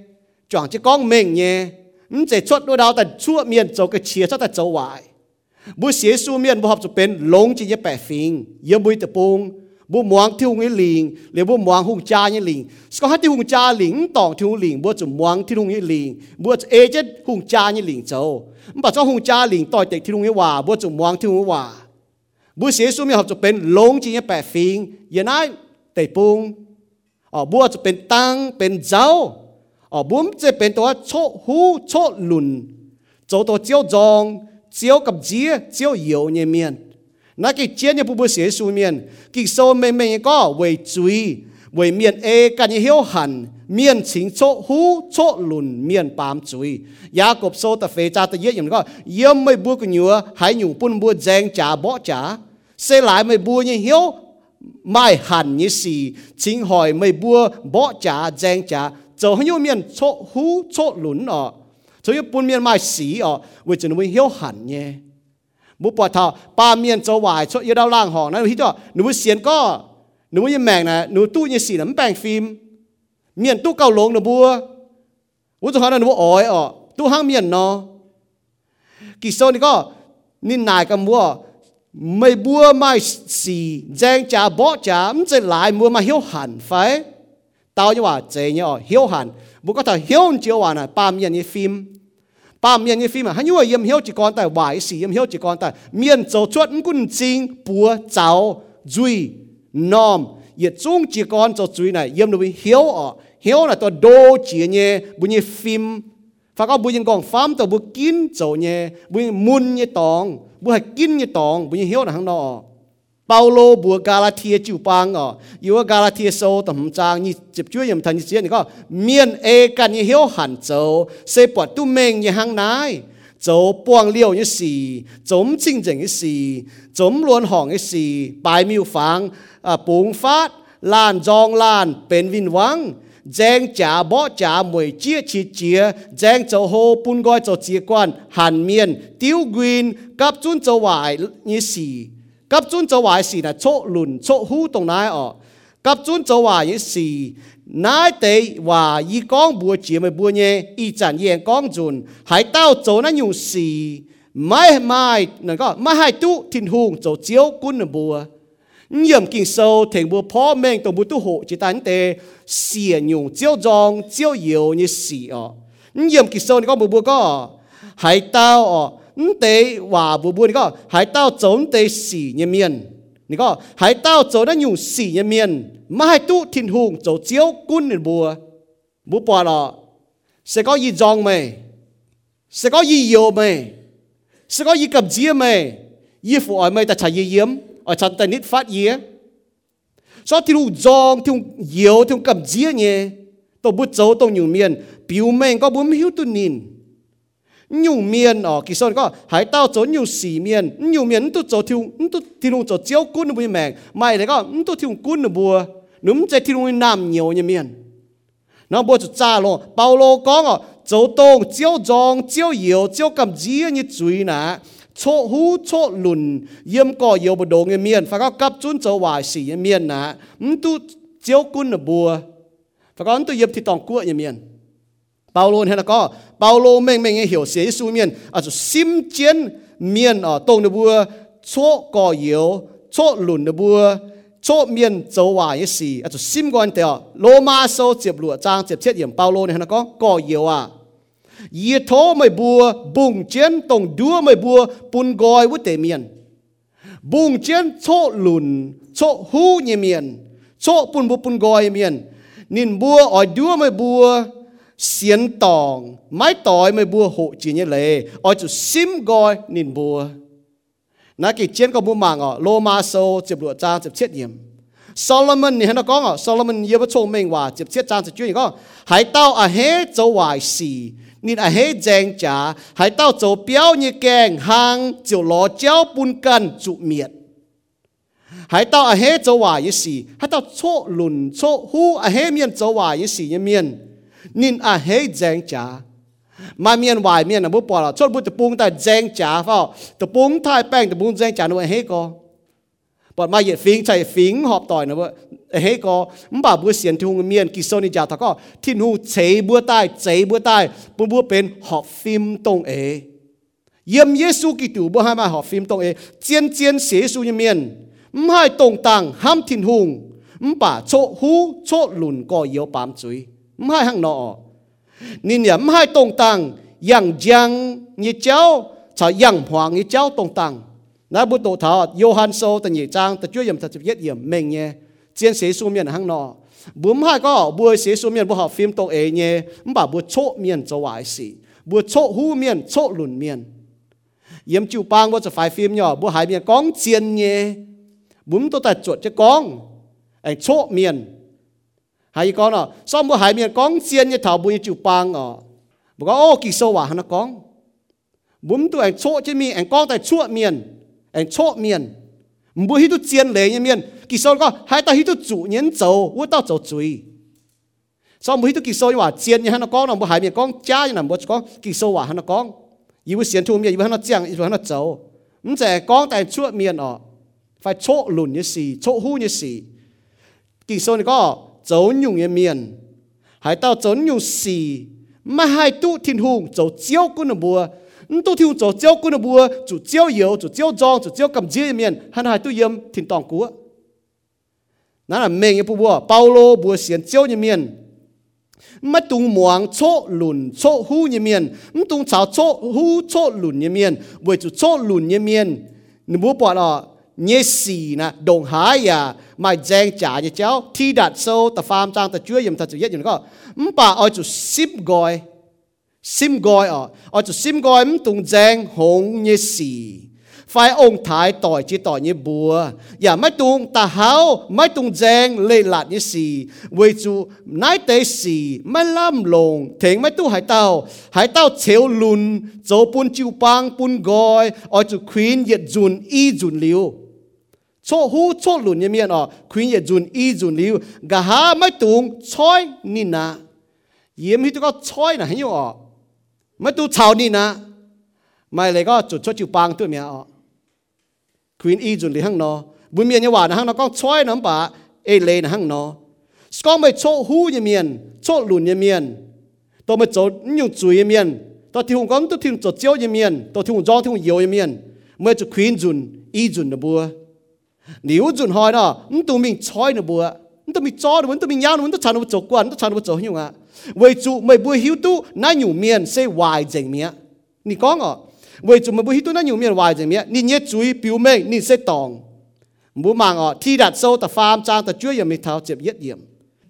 chẳng chỉ con mình nhé 唔只出到到但出面做個切出但做壞，唔寫書面唔合就變龍只一百平，也唔會得崩，唔望跳嘅靈，你唔望紅家嘅靈，所以啲紅家靈當跳靈，唔就望跳嘅靈，唔就 A 只紅家嘅靈做，唔把咗紅家靈代替跳嘅話，唔就望跳嘅話，唔寫書面合就變龍只一百平，也乃得崩，哦，唔就變當變走。ở bốn chế bên đó chỗ hú chỗ lùn. Chỗ đó chiếu dòng chiếu cặp dĩa, chiếu yếu như miền nãy cái chiến như bố bố xế xu miền kỳ sâu mê mê có về chuy về miền ê cả như hiếu hẳn. Miền chính chỗ hú chỗ lùn miền bám chuy giá cộp sâu ta phê cha ta dễ dàng có, yếm mê bố cái nhúa hãy nhủ bún bố dèng trả bỏ trả xe lại mê bố như hiếu, mai hẳn như xì. Chính hỏi mê bố bỏ trả dèng trả cho hiếu miền chỗ hú chỗ lùn ở 所以半面卖死哦，会就会晓痕嘅。冇ปวดท้อปาเมียนจะวายชดยาดาวล่างหองนะพี่ตัวหนูเสียนก็หนูยังแมงนะหนูตู้ยังสีน้ำแปงฟิล์มเมียนตู้เก่าลงนะบัววุ้งจะหาหนูอ๋อยอ๋อตู้ห้างเมียนเนาะกี่โซนี่ก็นินนายกับบัวไม่บัวไม่สีแจงจ่าบ่จ่ามันจะหลายมัวมาเหี้ยวหันไฟ tao như là chế nhở hiếu hẳn. Bố có thể hiếu chiếu hoàn là ba miền như phim. Ba miền như phim mà hắn như là yếm hiếu chỉ con tại vải xì yếm hiếu chỉ con tại miền châu chuẩn quân chính búa cháu duy nom yết chung chỉ con châu duy này, yếm đối hiếu ở. Hiếu là tôi đô chỉ nhé bố như phim phải có bố nhân còn phám tôi bố kín châu nhé bố muôn như tòng bố hãy kín như tòng bố như hiếu là hắn đó เปาโลบัวกาลาเทียจิวปังอ๋ออยู่ว่ากาลาเทียโซต่ำจางนี่จ็บช่วยยำทันยเสียนี่ก็เมียนเอกันยี่เหี้ยวหันโจเซปวดตุ้มเมงยี่หังนายโจป้วงเลี้ยวยี่สี่จมจริงจังยี่สี่จมลวนห่องยี่สี่ปลายมิวฟังอ่าปุงฟาดลานจองลานเป็นวินวังแจงจ่าบ่จ่ามวยเจียชีเจียแจงเจ้าโฮปุ่นก้อยเจ้าเจียกวนหันเมียนติ้วกวินกับจุนเจ้าหวายยี่สี่ กับจุนจะว่าสินะโชหลุนโชหูตรงนั้นอ๋อกับจุนจะว่าอีสินายเตว่าอีกองบัวเจียมบัวเนี่ยอีจันเยียงกองจุนหายเต้าโจนั้นอยู่สี่ไม่ไม่นั่นก็ไม่ให้ตู้ทิ้นหงโจเจียวกุนบัวเยี่ยมกินโซถึงบัวพ่อแม่งตัวบัวตู้โหจิตันเตเสียอยู่เจียวจองเจียวเยียวนี่สี่อ๋อเยี่ยมกินโซนี่ก็บัวบัวก็หายเต้าอ๋อ 地话不不，你讲海岛总地死一面，你讲海岛走得用死一面，唔系都天空做招官嘅不，不怕咯，食个热装未？食个热药未？食个热及子未？衣服外咪特齐热染，外趁第啲发热。 so thì hùng giong thì hùng yếu thì hùng cầm dĩa nhé tôi bút dấu tôi nhiều miền biểu mình có bốn hiếu tu nhìn nhiều miền ở ờ, kỳ sơn có. Hải tao chỗ nhiều xì miền nhiều miền tu chỗ thiếu tu thiếu chỗ chiếu cún nó bùi mèn mày thì có tu thiếu cún nó bùa. Núm chơi thiêu nam nhiều như miền nó bùa chỗ cha lo bao lô có ngọ, chỗ tông chiếu giòn, chiếu yếu chiếu cầm dí như chuối nè chỗ hú, chỗ lùn, yếm cò yếu bộ đồ như miền phải có cấp chun chỗ hoài xì như miền nè tu chiếu cún nó bùa. Phải có tu yếm thì tòng cua như miền 保罗喺度讲，保罗明明嘅晓写书面，啊就心间面啊，当嘅波错个有错论嘅波。错面做坏嘅事，啊就心关掉。罗马书接落章接切言，保罗喺度讲个有啊。ยีโทไม่บัวบุงเจนตรงดัวไม่บัวปุนกอยวุเตเมียนบุงเจนโชหลุนโชหูเยเมียนโชปุนบุปุนกอยเมียนนินบัวอ่อยดัวไม่บัว xiên tòng, mái tỏi mới bua hộ chỉ như lệ. Ở chỗ sim gọi nín bua na kỳ chiến có mua mạng ở lô ma sâu chụp lụa trang chụp chết nhiệm. Solomon ni hena kong Solomon ye ba chong meng wa chip chiết chan chu ni có hai tao à hết zo hoài si ni à hết giang cha hai tao zo béo như keng hàng chiu lo chiao bún kan chụp miệt. Hai tao à hết he hoài wai si hai tao cho lun cho à hết he mien hoài wai si ye mien นินอาเฮยแจงจ๋ามาเมียนวายเมียนอ่ะบุปผาชดบุตะปุงแต่แจงจ๋าเฝ้าตะปุงทายแป้งตะปุงแจงจ๋าหน่วยเฮก็ปอดมาเหยียดฟิงใส่ฟิงหอบต่อยนะเว้ยเฮก็มันบ่าบัวเสียนที่หงเมียนกิโซนิจ่าตะก็ที่หูเฉยบัวใต้เฉยบัวใต้ปุ่บัวเป็นหอบฟิมตรงเอเยี่ยมเยซูกิตูบัวให้มาหอบฟิมตรงเอเจียนเจียนเสียสูยเมียนไม่ให้ตรงต่างห้ามทิ้นหงมันป่าโชหูโชหลุนก็เยียวปามจุย mai hàng nọ nên nhắm hai tông tăng yang giang như cháu chả yang hoàng như cháu tông tăng nãy bút tổ thảo Johann so tận nhị trang tận chúa yểm thật chụp yết yểm mình nhé chiến sĩ su miền hang nọ, bum hai có bùi sĩ su miền bùa học phim tổ ấy nhé bà bùa chỗ miền cho wai sĩ bùa chỗ hu miền chỗ lùn miền yếm chiu pang bu cho phải phim nhỏ bùa hai miền con chiến nhé bum tổ ta chuột cho con anh chỗ miền hay con à xong bữa hai miền con xiên như thảo bùi chịu pang à bố con ô kỳ sâu à hắn con? Bún tụi anh chỗ trên mi anh con tại chỗ miền anh chỗ miền bữa hít tu xiên lệ như miền kỳ sâu có hai ta hít tu chủ nhân dầu u tao dầu chuối xong bữa hít tụi kỳ sâu hòa xiên như hắn con là bữa hai miền con cha như là bữa con kỳ sâu hòa hắn con. Yêu xiên thu miền yêu hắn chiang yêu hắn châu, không thể con tại chỗ miền à phải chỗ lùn như xì chỗ hú như xì, kỳ sâu này có cháu nhung em miền. Hải tao cháu nhung xì. Mà hai tu thiên hùng cháu chiếu quân là bùa. Tu thiên hùng cháu chiếu quân là bùa. Chủ chiếu yếu chủ chiếu giòn chủ chiếu cầm chiếu em miền. Hắn hai tu yếm thiên tòng cúa nó là mình như bùa. Paulo bùa xiên chiếu như miền. Mất tung muang chỗ lùn chỗ hú như miền. Mất tung cháo chỗ hú, chỗ lùn như miền. Bùa chủ chỗ lùn như miền. Nếu bùa bỏ nhé xì nè đồng hái à mà giang trả cho cháu. Thi đạt sâu, ta phàm trang ta chúa yếm ta chủ yết yếm bà oi chủ sim gọi sim gọi ở. Ở chỗ sim gọi 唔 tung giang hồng như xì. phải ông thái tỏi chỉ tỏi như bùaอย่าไม่ตุงตาเฮาไม่ตุงแจงเลยหลัดยี่สีเวจูนายเตสีไม่ล่ำลงถึงไม่ตู้หายเต้าหายเต้าเฉียวลุนโจปุนจิวปังปุนกอยอจูควีนเหยียดจุนอีจุนลิวโชหูโชลุนยี่เมียนอ๋อควีนเหยียดจุนอีจุนลิวกะหาไม่ตุงช้อยนี่นะเยี่ยมที่ตัวก็ช้อยนะเห็นอยู่อ๋อไม่ตูชาวนี่นะไม่เลยก็จุดชดจิวปังตัวเมียอ๋อ Queen E dùn đi hăng nó bùi miền như hòa hăng nó con chói nó bà ê lê nó hăng nó con mới chỗ hú như miền chỗ lùn như miền tôi mới chỗ nhiều chuối như miền tôi thì hùng con tôi thì hùng chỗ chiếu như miền tôi thì hùng gió thì hùng yếu như miền mới chỗ Queen dùn E dùn nó bùa nếu dùn hỏi đó tụi mình chói nó bùa tụi mình chó nó tụi mình nhau nó tụi chăn nó chỗ quan tụi chăn nó chỗ như vậy vậy chú mày bùi hiếu tu nãy nhiều miền xây hoài dành miệng 你讲哦。为主么不许多那有面外怎么样？你捏注意表面，你识懂。唔好盲哦，天日收得翻 trang 得主要咪头接一样。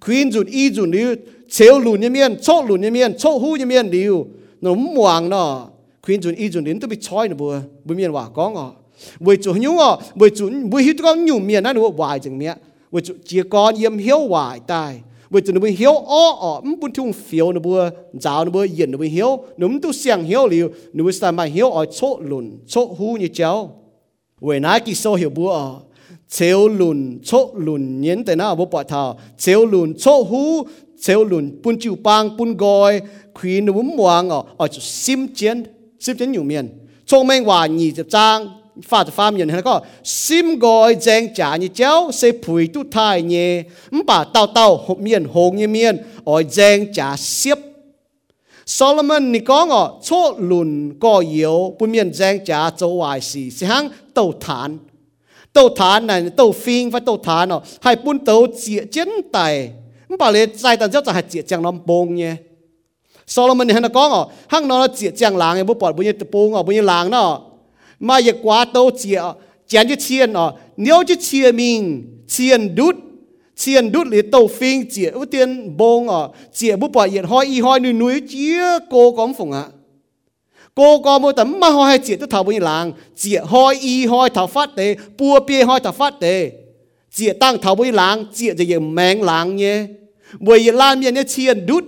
quyến rụt y dùn liu chéo lùn như miên chốt lùn như miên chốt hú như miên liu nó muang nó queen dùn y dùn liu, tôi bị chói nó bùa bùa miên hòa có ngọ bùi chủ nhung ngọ bùi chủ bùi hít nó nhung miên nó nó hoài chừng miệng bùi chủ chỉ con yếm hiếu hoài tai vậy chúng nó hiểu ó ó không bún thung phiêu nó bùa giáo nó bùa yên nó bùa hiểu nó không tu sang hiểu liu nó mới sao mà hiểu ở chỗ lùn, chỗ hú như cháu về nãy kỳ sau hiểu bùa ó chéo lùn, chỗ lùn nhấn tên nào bố bỏ thảo, chéo lùn chỗ hu chéo lùn bún chịu bang bún gọi khi nó bún muang ó chỗ sim chén sim chén nhiều miền. Trong mấy quả nhị chập trang 发的发明那个心爱正假你教是陪都太呢，唔把到到后面红一面爱正假接。Solomon 你讲哦，错论个要不面正假做坏事，是行斗谈，斗谈呢斗飞或斗谈哦，还搬到节真大，唔把你再等之后就系节正啷崩呢？Solomon 你喺度讲哦，行到节正冷嘅，不不不要崩哦，不要冷咯。mà giờ quá tàu chia chén chứ chiên à nếu chứ chia mình chiên đút chiên đút lấy tàu phim chia ưu tiên bông à chia bút bỏ yên hoi y hoi nuôi nuôi chia cô có phồng à, cô có một tấm mà hoi chia tôi thảo bông làng chia hoi y hoi thảo phát tế bùa bia hoi thảo phát tế chia tăng thảo bông làng chia giờ giờ mèng làng nhé bởi vì lan miền nhé chiên đút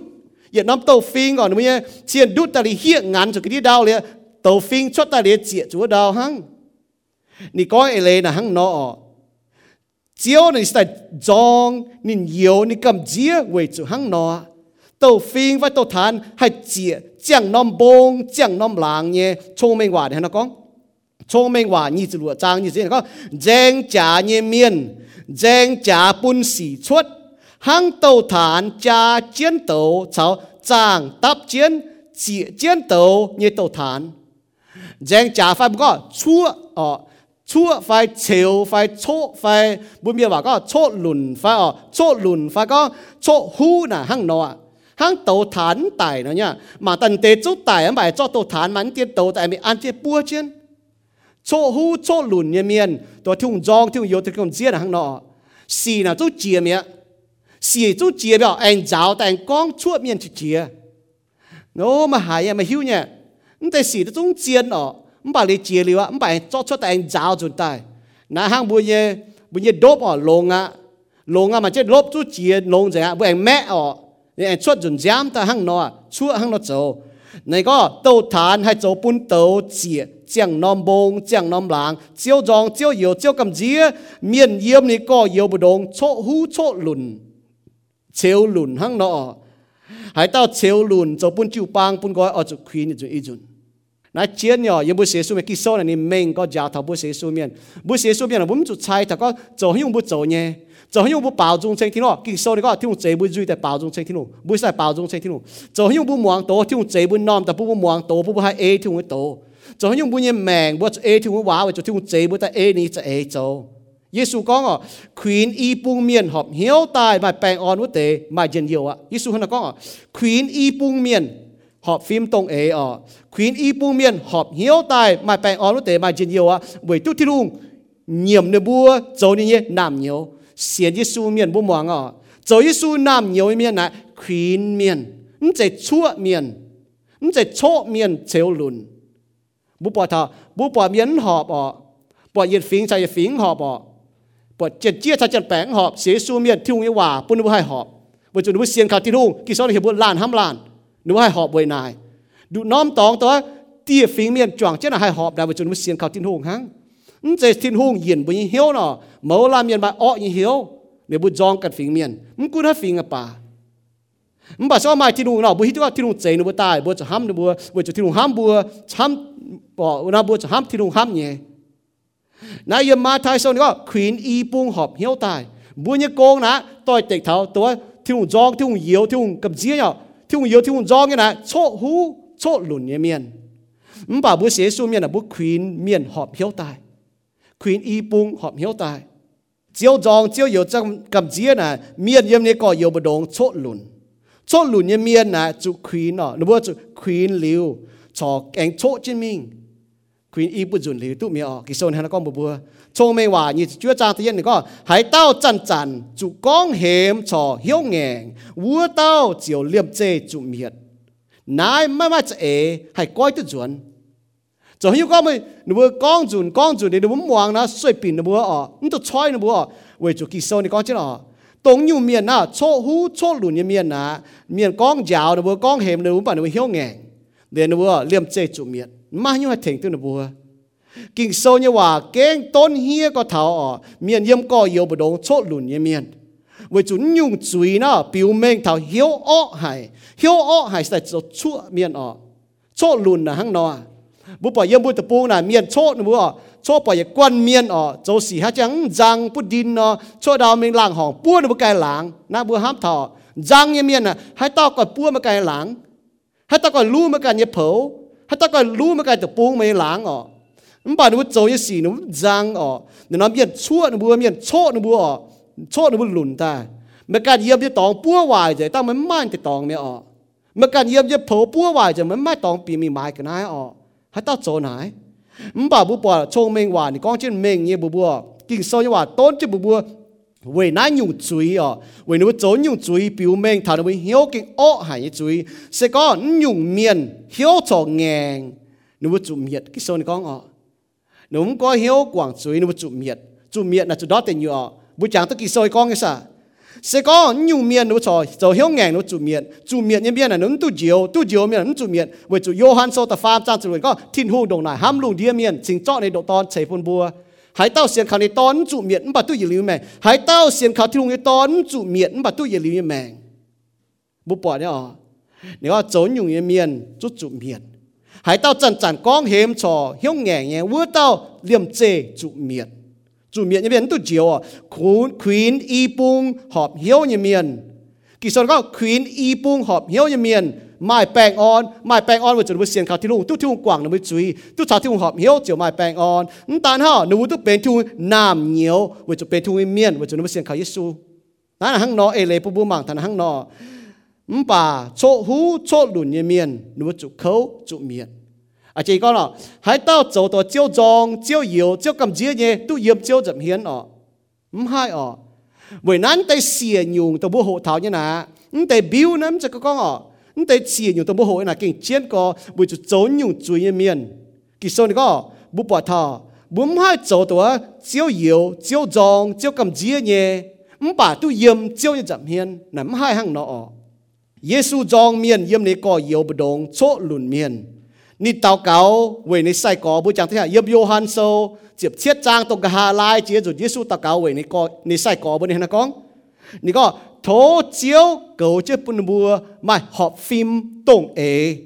giờ nắm tàu phim còn nữa nhé chiên đút ta đi hiện ngắn cho cái đi đau liền tàu phim chốt ta để chia chúa đào hăng? Nị có ai lấy là hăng nọ? Chiếu này sẽ dòng nên yếu nên cầm chia về chỗ hăng nọ. Tàu phim và tàu than hay chia chẳng nom bông chẳng nom lang nhé. Chung mình quả để nó con, chung mình quả như chữ lụa trang như thế này con, giang trả nhé miên giang trả bún xỉ chuốt. Hăng tàu than cha chiến tàu cháu chàng tắp chiến chỉ chiến tàu như tàu than 正假快唔个错哦，错快潮快错快，本面话个错轮快哦，错轮快个错呼嗱行诺啊，行到弹大嗱呀，mà tần tế chút đại anh bài cho tổ thán mà anh tiết tổ tại mình ăn tiết bua trên chỗ hu chỗ lùn nhà miền tổ thùng giong thùng yếu thì còn chia là hăng nọ xì là chỗ chia miệng xì chỗ chia biểu anh giáo tại anh con chuột miền chỉ chia nó mà hại mà hiu nhỉ 唔得是嗰種煎哦，唔把你煎了啊，唔把作出但找存在。那行半夜半夜多哦，龍啊龍啊，咪即落咗煎龍就啊，半咩哦，你出盡斬但行咯啊，出行咯做。你個刀炭係做半刀煎，將 nom bông 將 nom lang，招撞招搖招咁子，面煙你個搖不動，錯呼錯輪，超輪行咯。喺到潮輪做半招棒半個，我就虧你做一陣。na chia nhỏ yếm bút sê su mẹ kí sau này mình có giả thảo bút sê su miền bút sê su miền là bún chút sai thảo có chỗ hình bút chỗ nhé. Chỗ hình bút bảo dung chân thiên nó kí sau này có thiên chế bút duy tại bảo dung chân thiên nó bút sai bảo dung chân thiên nó chỗ hình bút muang tổ thiên chế bút nom tại bút muang tổ bút hai a thiên tổ chỗ hình bu nhẹ mèn bu a thiên hóa với chỗ thiên chế bút tại a này tại a chỗ. Giêsu có ngọ Queen y bung miền họp hiếu tài mai bèn on quốc tế mai dân nhiều ạ. Giêsu hắn có Queen khuyến y bung họp phim tông ế ở khuyến y bu miền họp hiếu tài mà bèn ở lúc tế mà chỉ nhiều à bởi tu thi lung nhiệm nơi bua như ni nam nhiều xiên y su miền bu mong ở. Châu y su nam nhiều miền này khuyến miền không chạy chua miền không chạy chỗ miền chéo lùn. Bu bỏ thà bu bỏ miền họp ở bỏ nhiệt phím chạy phím họp ở bỏ chết chia chạy chết bèn họp, xế su miền thiêu như hòa bu nu hai họp. Bởi chúng nu xiên khảo thi luôn kỳ sau này hiệp bu lan ham lan. นูให้หอบไว้นายดูน้อมตองตัวเตี้ยฟิงเมียนจวงเจ้าหน้าให้หอบได้ไปจนมันเสียนเขาทิ้นหงหังมันจะทิ้นหงเย็นบุญเหี้ยวเนาะเมื่อลาเมียนมาอ้อยิเหี้ยวเนี่ยบุญจองกันฟิงเมียนมันกูถ้าฟิงอะป่ามันบอกว่าไม่ทิ้นหงเนาะบุญที่ว่าทิ้นหงเจนบุญตายบุญจะห้ามบุญบุญจะทิ้นหงห้ามบุญห้ามบอกนะบุญจะห้ามทิ้นหงห้ามเนี่ยนายยมาไทยโซนก็ขวินอีปุงหอบเหี้ยวตายบุญเนี่ยโกงนะต่อยเต็กเท้าตัวทิ้งหงจองทิ้งหงเหี่ยวทิ้งหงกับเจี๊ยเนาะ ที่หุ่นเยอะที่หุ่นจ้องเนี่ยนะโชหูโชหลุนเนี่ยเมียนมป่าบุเสียสู้เมียนอ่ะบุควีนเมียนหอบเหี้ยวตายควีนอีปุงหอบเหี้ยวตายเจียวจองเจียวเยอะจังกับเจียน่ะเมียนเยี่ยมเนี่ยก่อเยอบดงโชหลุนโชหลุนเนี่ยเมียนนะจุควีนเนาะหรือว่าจุควีนลิวชอแกงโชจิมิงควีนอีปุจุนลิวตุ้เมียออกกิโซนฮะนะก้องบัว เฮียก็เท่าอ๋อเมียนเยี่ยมก็เยียวบดงโชดหลุนเยี่ยเมียน为จุนยุ่งจุยนะ表明เท่าเหียวอ้อหายเหียวอ้อหายใส่จะชั่วเมียนอ๋อโชดหลุนนะหังนอบุปผายี่ยมบุตรปูน่ะเมียนโชดนะบัวโชดปล่อยกวน kinh sâu như hòa, kén tôn hia có thảo ở, miền yếm có yếu bộ đống chốt lùn như miền. Với chúng nhung chuối nó biểu mình thảo hiếu ọ hải, hiếu ọ hải sẽ cho chua miền ở. Chốt lùn là hăng nó bố bỏ yếm bố tập bố là miền chốt nữa bố cho bỏ yếm quan miền ở châu sĩ hát trắng giang bút đinh nó cho đào mình làng hỏng búa nó bố cái làng, na bố hám thảo. Giang như miền à hai tao còn búa mà cái làng, hai tao còn lưu mà cái nhập phấu, hai tao còn lưu mà cái tập bố mà làng ở. มันป่านุโจยสีนุจังอ๋อนุน้ำเย็นชั่วนุบัวเย็นโชนุบัวอ๋อโชนุบุหลุนตาเมื่อการเยี่ยมจะตองปัววายใจตั้งมันมั่นจะตองไม่อ๋อเมื่อการเยี่ยมจะเผาปัววายใจมันไม่ตองปีมีไม้กันนายอ๋อให้ต้าโจนายมันป่าบุปผาชงเมงหวานนี่ก้องเช่นเมงเยี่ยบัวกิ่งโซยว่าต้นจะบัวเวยน่าหยุ่งจุยอ๋อเวยนุโจหยุ่งจุยผิวเมงถานวิเหี้ยวกิ่งอ้อหายจุยเสก็หยุ่งเมียนเหี้ยวจอกแงงนุจุเมียดกิ่งโซนก้องอ๋อ 哦。nung có hiếu quảng suy nó chụp miệt chụp miệt là chụp đó tiền nhựa. Bu chẳng tất kỳ soi con cái sao? Sẽ có nhiều miền nó cho cho hiếu ngàn nó chủ miệt chủ miệt như miền là nó tu diệu. Tu diệu miền nó chủ miệt với chủ Johann so ta phàm trang chủ có thiên hu đồng này ham lùng địa miền chính cho này độ ton chạy phun bùa. Hãy tao xiên khảo này ton chủ miệt bà tu yiu mẹ. Hãy tao xiên khảo thiên hu ton chủ miệt bà tu yiu mẹ. Bu bỏ nhá nếu trốn dùng miền chút chủ miệt hải tao chẳng chẳng con hiếm trò hiếu nghè nhẹ vua tao, liềm chê trụ miệt trụ miệt như vậy tôi chiều à khuyến khuyến, y bung họp hiếu như miền. Kỳ sau có khuyến, y bung họp hiếu như miền. Mai bèng on, mai bèng on với chuẩn với xiên khảo thi lung tu thi lung quảng nó mới chú ý. Tu thảo thi lung họp hiếu chiều mai bèng on. Nhưng tàn họ nếu tu bên thu nam nhiều với chuẩn bên thu miền với chuẩn với xiên khảo giê xu đó là hăng nó ê lê bù bù mạng thằng hăng nó bà chỗ hú chỗ lùn như miền nụ chủ khấu chủ miền à chỉ có nó hãy tao chỗ tổ chiêu dòng chiêu yếu chiêu cầm chia nhé, tu yếm chiêu dậm hiến ọ. Không hai ọ. Bởi nán tay xìa nhung tổ bố hộ thảo như nà. Không tay biêu nắm cho con ọ. Không tay xìa nhung tổ bố hộ nà, kinh chiến có bởi chủ chỗ nhung chủ như miền kỳ sau này có, bố bỏ thọ, bố hai chỗ tổ chiêu yếu chiêu dòng chiêu cầm chia nhé. Bà tu yếm chiêu như dậm hiến. Nắm hai hàng nọ ọ. Giêsu dòng miền yếm này có yếu bờ đồng chỗ lùn miền. Ni tao cáo về ni sai có bu chẳng thế à yếm Johan So, chiếp chiết trang tông hà lai chia rồi Giêsu tao cáo về ni có ni sai có bên này na con ni có thố chiếu cầu chế bùn bùa mà họp phim tổng ế.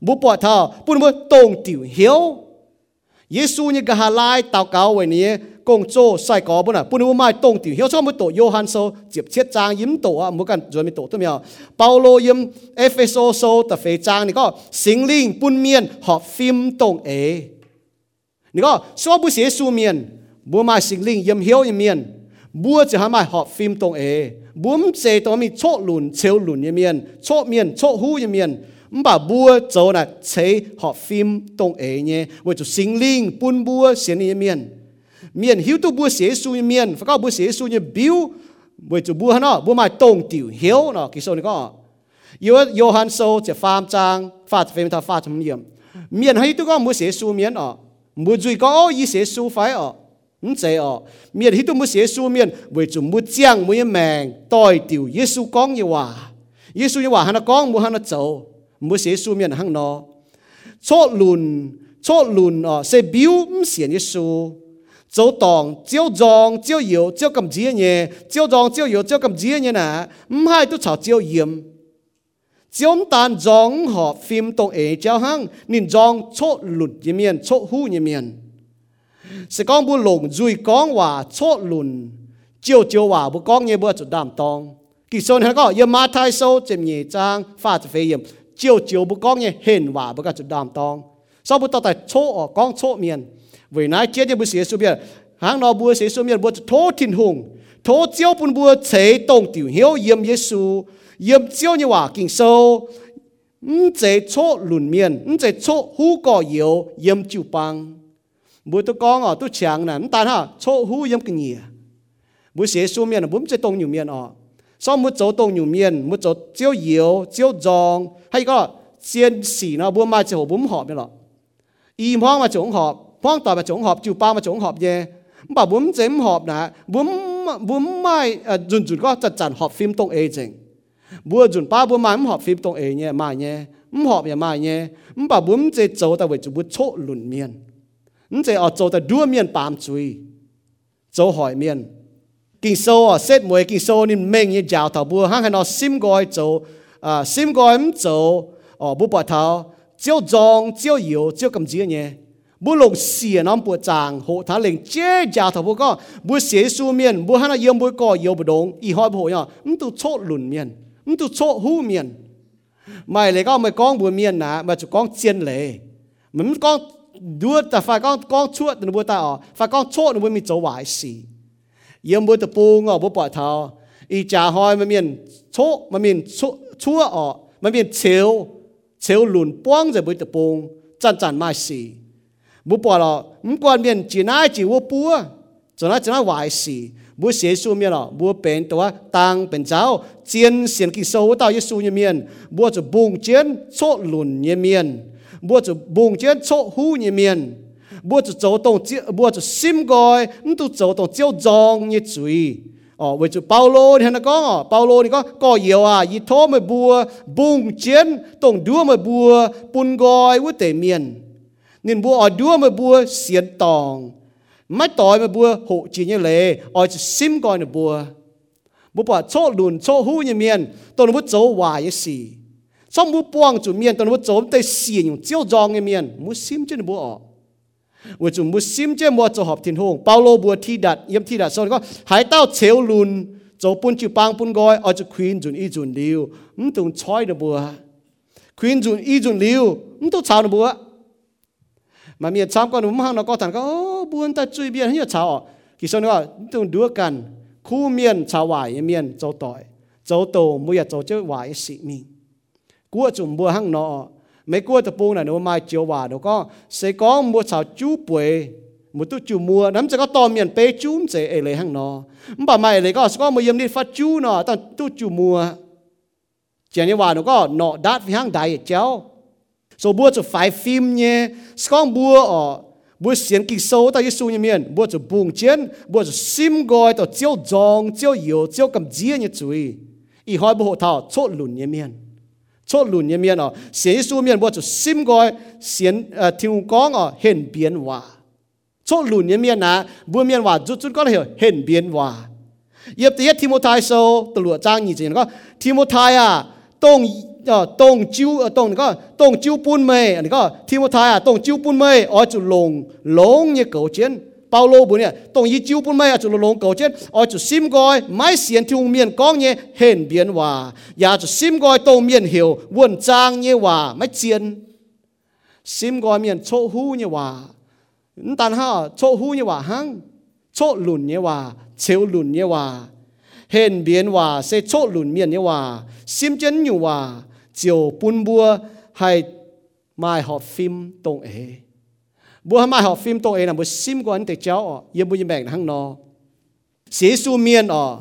Bu bỏ thao bùn bùa tổng tiểu hiếu. Giêsu như gà lai tao cáo về ni công chô sai có bữa nào? Bữa nào mai tông tiểu. Hiếu cho mới tổ Johanso tiếp chết trang yếm tổ à mỗi cần rồi mới tổ tôi mèo Paulo yếm, Epheso so tập phê trang, này có sinh linh bún miên, họ phim tông ế. Này có số bữa sẽ su miên bữa mai sinh linh, yếm hiếu yếm miên bữa chỉ hàm mai, họ phim tông ế. Bướm chế tôi mình chốt lùn chéo lùn yếm miên chốt miên chốt hú yếm miên mà bùa chỗ là chế họ phim tông ế nhé. Với chủ sinh linh bún bùa xiên yếm miên miền hiếu tu bua xế su miền. Phải có bua xế su như biểu với chủ bua nó bua mai tông tiểu hiếu nó kỳ số này có. Yêu Johann sâu chỉ phàm trang phát phim ta phát thâm điểm miền hay tu có bua xế su miền ở. Bua duy có ý xế su phải ở. Không dễ ở. Miền hiếu tu bua xế su miền với chủ bua giang bua mèn tòi tiểu Giêsu con như hòa. Giêsu như hòa hắn nó con bua hắn nó châu bua xế su miền hăng nó. Chốt lùn chốt lùn ở sẽ biểu không xiên Giêsu 做当照装照摇照咁子嘅嘢，照装照摇照咁子嘅嘢呐，唔系都炒照盐。照单装学 phim 当诶照行，连装错论一面错หู一面。是讲不龙嘴讲话错论，照照话不讲嘢不就担当。其实系个要马太数正嘢章发就飞盐，照照不讲嘢显话不就担当。所以不到底错哦讲错面。 Vì nãy chết như bữa sĩ xuống biển. Hàng nào bữa sĩ xuống biển, bữa thô thiên hùng. Thô chiếu bún bữa chế tông tiểu hiếu yếm Giêsu yếm chiếu như hòa kinh chế chỗ lùn chế chỗ hú cỏ yếu yếm chịu băng bữa tôi con ở tôi chẳng nè. Ta ha chỗ hú yếm kinh nhỉ bữa sĩ xuống biển bữa chế tông nhiều miền ở sau một chỗ tông nhiều miền, một chỗ chiếu yếu chiếu giòn. Hay có xiên xỉ nó, bữa mai chiều bún họ biết rồi im hoang mà chỗ họp phong tỏa mà chống họp chiều ba mà chống họp ye bà bún chém họp nè bốn bốn mai à dùn dùn có chặt chặt họp phim tông ấy chừng bữa dùn ba bốn mai họp phim tông ấy nhé mai nhé họp nhé mai nhé bà bốn chế châu ta về chú bút chỗ lùn miên chế ở châu ta đua miên bám chui châu hỏi miên kinh sâu à xét mùi kinh sâu nên mình như giáo thảo bùa hăng hay nó sim gọi châu à sim gọi châu ở bút bỏ thảo chiếu dòng chiếu yếu chiếu cầm gì nhé บุลงเสียน้ำปวดจางโหทาเลงเจ๊จ่าทบุก็บุเสียสูเมียนบุฮันเยี่ยมบุก็เยี่ยบดงอีหอยบุเนี่ยมันตุโชหลุนเมียนมันตุโชหูเมียนไม่เลยก็ไม่ก้องบุเมียนนะมาจุก้องเจียนเลยมันก้องดูแต่ฝ่ายก้องก้องชั่วหนูบุตาอ๋อฝ่ายก้องโชหนูบุมีโจวายสีเยี่ยมบุตะปูงอบุปล่อยเท้าอีจ่าหอยมันเมียนโชมันเมียนชั่วอ๋อมันเมียนเชียวเชียวหลุนป้องจะบุตะปูงจันจันมาสี 不报了，唔管面只哪只我不啊，做那做那坏事，不写书面了，不变多当变糟，坚显给收到耶稣里面，不就蹦坚错论里面，不就蹦坚错呼里面，不就走动接，不就心改，唔都走动照装嘅嘴。哦，为咗保罗，你睇佢讲哦，保罗你讲个要啊，以拖咪บัว蹦坚，动多咪บัว半盖会地面。 nên bùa ở đua mà bùa xiên tòng. Mắt tỏi mà bùa hộ chỉ như lệ, ở sim coi nè bùa. bố bỏ chỗ lùn chỗ hú như miền tôi nó bút dấu hoài như xì. Xong bố buông chủ miền tôi nó bút dấu tay xì những chiêu giòn như miền mũ sim chứ bố ở. Vừa chủ mũ sim chứ mua cho họp thiên hùng, paulo bùa thi đặt yếm thi đặt sau đó hải tao chéo lùn chỗ bún chữ bang bún gói, ở chỗ khuyên chuẩn y chuẩn liu. Ừm tùng chói nè bùa. Khuyên chuẩn y chuẩn liu, ừm tùng chào nè bùa mà miệt chăm con đúng hàng nó có thằng có buôn buồn ta chui biên hết chào kỳ sau đó tung khu miền chào vải miền châu tỏi châu tổ mua à, châu chơi vải sĩ mi. Cua chủng mua hàng nọ, mấy cua tập bông này nó mai chiều vải nó có, sẽ có mua chào chú bưởi một tu chú mua nắm sẽ có to miền bê chú sẽ ấy lấy hàng nọ. Bà mày lấy có có mua yếm đi phát chú nọ, tao tu chú mua chỉ như vải nó có, nọ đát với hàng đại chéo so bua cho phải phim nhé con bua ở bua xiên kinh sâu tại Giêsu như miền bua cho bùng chiến bua cho sim gọi tao chiếu dòng chiếu yếu chiếu cầm dĩa như chuối y hỏi bua thảo chốt lùn như miền chốt lùn như miền ở xiên Giêsu miền bua cho sim gọi xiên thiên con ở hiện biến hòa chốt lùn như miền à, bua miền hòa chút chút có hiểu hiện biến hòa yếp tiết Timothy sâu tụ lụa trang như thế nó Timothy à tông ตรงจิวตรงก็ตรงจิวปูนเมย์อันนี้ก็ทีมไทยอ่ะตรงจิวปูนเมย์อ๋อจุลงลงเนี่ยเก่าเชียนเปาโลบุเนี่ยตรงยี่จิวปูนเมย์จุลงเก่าเชียนอ๋อจุซิมกอยไม้เสียนที่วงเมียนก้องเนี่ยเห็นเบียนว่าอย่าจุซิมกอยตรงเมียนเหี่ยววนจางเนี่ยว่าไม่เจียนซิมกอยเมียนโชหูเนี่ยว่าตันฮ่าโชหูเนี่ยว่าหังโชหลุนเนี่ยว่าเชลหลุนเนี่ยว่าเห็นเบียนว่าเซโชหลุนเมียนเนี่ยว่าซิมเจนอยู่ว่า chiều bún bua hay mai học phim tông ế. Bua mai học phim tông ế là một sim của anh để cháu ở yên bùi mẹ hăng nó sĩ su miên ở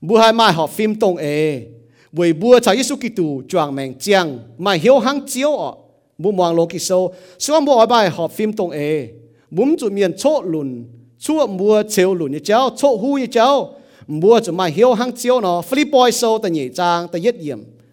bua hai mai học phim tông ế. Buổi bua chào Giêsu Kitô choàng mèn chiang, mai hiếu hăng chiếu ở bua mong lô kỳ sâu xong bua bài học phim tông ế, bún chủ miền chỗ lùn, chua mua chiều lùn như cháu chỗ hu như cháu. Mua cho mai hiếu hăng chiếu nó boy sâu tại nhị trang tại yết yểm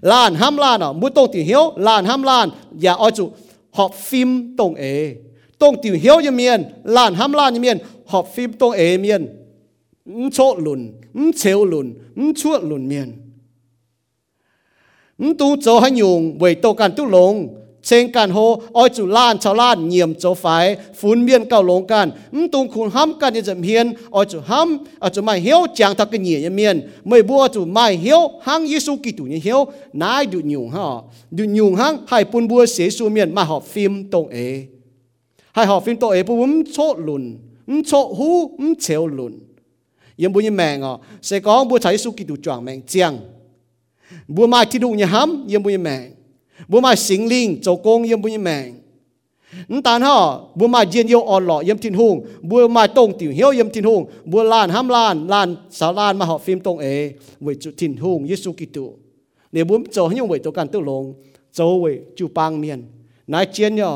lan ham lan à mu tông tiểu hiếu, lan ham lan. Dạ, ya ở chủ họp phim tông ế. Tông tiểu hiếu như miền lan ham lan như miền họp phim tông ế miền ứng chỗ lùn ứng chéo lùn ứng chuột lùn miền ứng tu cho hay nhung về tàu cản tu lồng เชงกันโฮอ้อยจุล้านชาวล้านเงียมโจฝ่ายฝุ่นเมียนเก่าลงกันมตุงคุณห้ำกันยังจะเฮียนอ้อยจุห้ำอ้าจจะไม่เหี้ยวจางทักกันเหี้ยเมียนไม่บัวจุไม่เหี้ยวหังยิสุกิตุเนี่ยเหี้ยวนายดุยุงฮะดุยุงหังให้ปุ่นบัวเสียสูเมียนมาหอบฟิมตรงเอให้หอบฟิมตรงเอปุ่มโชดลุนมโชหูมเฉียวลุนยังบุญยังแมงอะเสกองบัวใช้สุกิตุจวงแมงเจียงบัวไม่ที่ดุยห้ำยังบุญยังแมง bố mai thi đu nhà hám yếm bố như mèng bố mai sinh linh châu công yếm bố như mèng นตานฮะบัวมาเยียนโยออนหล่อเยี่ยมทินหงบัวมาตรงติวเหียวเยี่ยมทินหงบัวลานห้ามลานลานสาวลานมาหอฟิล์มตรงเอเวจุทินหงเยซูกิตุเนี่ยบัวโจให้ยงเวตัวกันตัวลงโจเวจูปังเมียนนายเจียนย่อ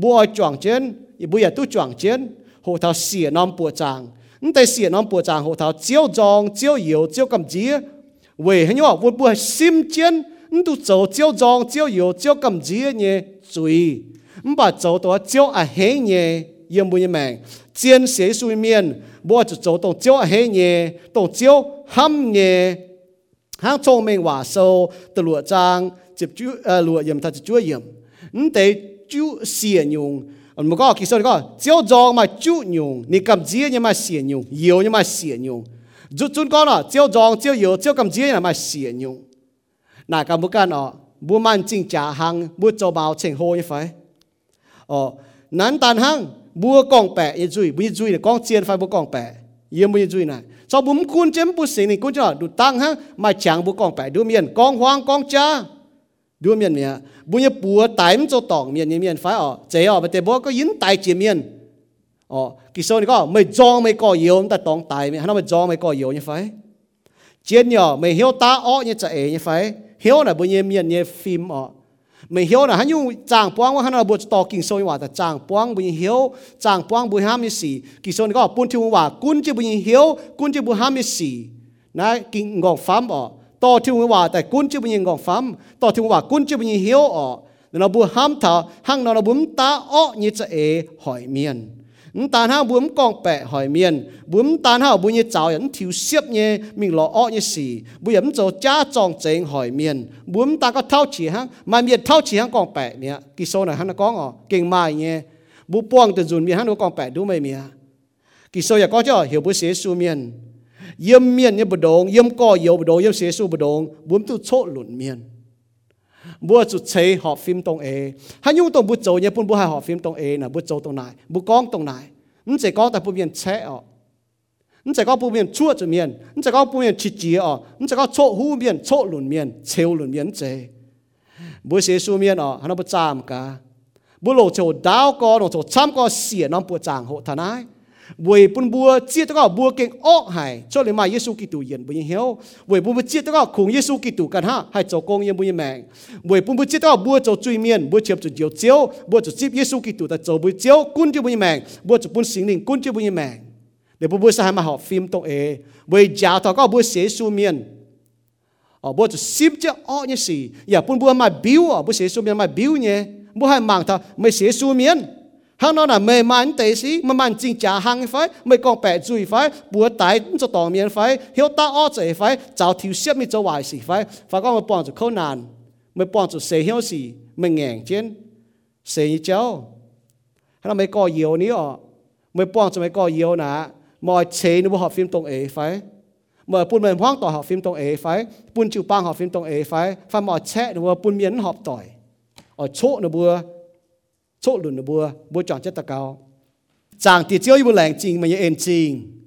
บัวจ่วงเจียนบัวอย่าตู้จ่วงเจียนโหเท้าเสียน้ำปัวจางนแต่เสียน้ำปัวจางโหเท้าเจียวจองเจียวเหียวเจียวกำจีเวให้ยงบัวบัวซิมเจียน 你都做照脏照油照禁止嘅罪，你把做到照阿黑嘅要唔要命？见谁水面，我就做到照阿黑嘅，到照冚嘅，行聰明話數，到落 trang 接住誒落鹽，他接住鹽，你得就善用。我們講其實你講照脏咪就用，你禁止嘅咪善用，油嘅咪善用。就準講啦，照脏照油照禁止嘅咪善用。哪个不干哦？不满进假行，不做包请好一回哦。南丹行不讲白一嘴，不一嘴的讲钱 phải 不讲白，也不一嘴呢。cho bùm kun chém bu xí này kun cho đủ tang ha mà chẳng bu con phải đưa miền con hoang con cha đưa miền mía bu như bùa tái cho tỏng miền như miền phải ở chế ở bên bố có yến tai chỉ miền ở kỳ so này có mày jong mày có yếu ta tỏng tài mày hắn mày jong mày có yếu như phải chien nhỏ mày hiếu ta ó như chạy như phải hiểu là bây nhiêu miền nhiêu phim ọ mình hiểu là hắn nhung chàng puang hắn là bộ to kinh sôi hòa ta. Chàng puang bây hiểu chàng puang bây ham như sĩ kinh này có bún thiêu hòa cún chứ bây hiểu cún chứ bây ham như sĩ na kinh ngọc phám ọ to thiêu hòa tại cún chứ bây ngọc phám to thiêu hòa cún chứ bây hiểu ọ nó bu ham thở hăng nó bu ta ọ như chả hỏi miền งตายเมียนฮันไม่จองไม่ก่อเยี่ยมเนี่ยไฟเจียนเนี่ยไม่เหี้ยวตาอ้อเนี่ยจะเอ๋เนี่ยไฟเหี้ยวน่ะบุญเมียนเนี่ยฟิล์มอ๋อไม่เหี่ยวนะฮันยูจางปวงว่าฮันเราบวชต่อกิ่งโซยว่าแต่จางปวงบุญเหี่ยวจางปวงบุญห้ามมีสีกิ่งโซนก็ปุ่น ที่ว่ากุนจะบุญเหี่ยวกุนจะบุญห้ามมีสีนะกิ่งงองฟ้ามอ๋อต่อที่ว่าแต่กุนจะบุญงองฟ้ามต่อที่ว่ากุนจะบุญเหี่ยวอ๋อเราบุญห้ามเถาหังเราบุญตาอ้อนี่จะเอหอยเมียน tàn ha bướm con bẹ hỏi miền bướm tàn ha bướm như chào nhận thiếu xếp nhé mình lo ọ như xì bướm yếm cho cha trọng chính hỏi miền bướm ta có thao chỉ hang mà miền thao chỉ วยปุ่นบัวเจี๊ยตก็บัวเก่งอ้อหายชอบเลยมาเยซูกิตูเย็นบุญเหียววยปุ่นบัวเจี๊ยตก็ขงเยซูกิตูกันฮะให้เจ้ากงยังบุญแมงวยปุ่นบัวเจี๊ยตก็บัวเจ้าจุยเมียนบัวเชียบจุดเดียวเจียวบัวจุดจีบเยซูกิตูแต่เจ้าบุญเจียวกุ้นที่บุญแมงบัวจุดปุ่นสิงหนึ่งกุ้นที่บุญแมงเดี๋ยวบัวสหายมาหอบฟิล์มตรงเอบัวยจ่าทอก็บัวเสียซูเมียนอ๋อบัวจุดซิบเจ้าอ้อเนี่ยสิอย่าปุ่นบัวมาบิ้วอ๋อบัวเสียซูเมียนมาบิ้วเนี่ยบัวให้มังทอไม่เสียซูเมียน hàng nó là mê man tế sĩ, mà man chính trả hàng phải mày con bẻ chui phải bùa tái cho tỏ miền phải hiếu ta ó chế phải chào thiếu xếp mi cho hoài sĩ phải phải con một bọn cho khâu nàn mày bọn cho xe hiểu sĩ mày ngẹn trên xe như cháu. Hay là mày có nhiều nữa mày bọn cho mày có yếu nè mọi chế nó học phim tông ế phải mà bùn mình hoang tỏ học phim tông ế phải bùn chịu băng học phim tông ế phải phải mọi chế nó bùn miến học tỏi. Ở chỗ nó bùa chỗ lùn nó bùa bùa chọn chết ta cao chàng thì chiếu bùa lành trình mà như ên trình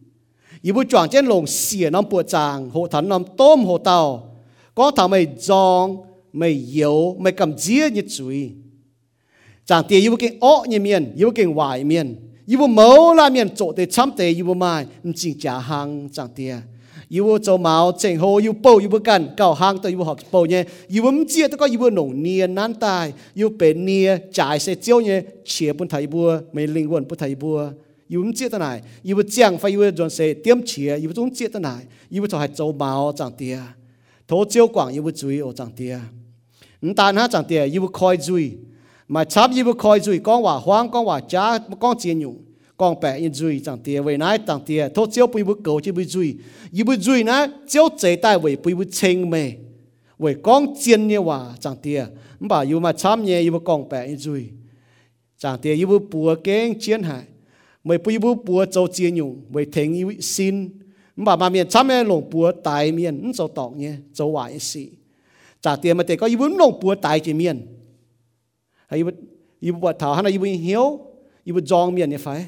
y bùa chọn chết lồng xỉa nằm bùa chàng, hộ thắn nằm tôm hộ tàu. Có thằng mày giòn, mày yếu, mày cầm dĩa như chuối. Chàng thì y bùa kinh ố như miền y bùa kinh hoài miền y bùa mẫu là miền chỗ để chăm tề y bùa mai chính trả hàng chàng tiệt yêu cho máu chỉnh hồ yêu bầu, yêu cần cầu hang tôi yêu học bầu nhé. Yêu muốn chia tôi cả, yêu nồng nia, nan tai, yêu bể nia, trái sẽ chiếu nhé. Chia bún thầy bùa, mấy linh hồn bún thầy bùa. Yêu muốn chia tới này. Yêu chẳng phải yêu dọn sẽ tiêm chia, yêu muốn chia tới này. Yêu cho hạt châu máu, chẳng tia. Thố chiếu quảng, yêu chú ý ở chẳng tia. Ta nha chẳng tia, yêu coi duy mà chắp yêu coi duy con hòa hoang, con hòa cha con chiến nhung con bè in duy chẳng tia về nãy chẳng tia thốt chiếu bùi bút cầu chỉ bùi duy. Y bùi duy nãy chiếu chế tai về bùi bút chênh mê. Về con chiên như hòa chẳng tia bà yêu mà chăm nhẹ yêu con bè in duy. Chẳng tia yêu bùa kén chiên hại. Mày bùi bút bùa châu chiên nhung, về thèn yêu xin. Bà mà miền chăm nhẹ lồng bùa tài miền châu tọt nhé châu hòa sĩ. Chẳng tia mà tia có yêu bùi lồng bùa tài chỉ miền hay yêu yêu bùa thảo hắn là yêu bùi hiếu yêu dòng miền như phải?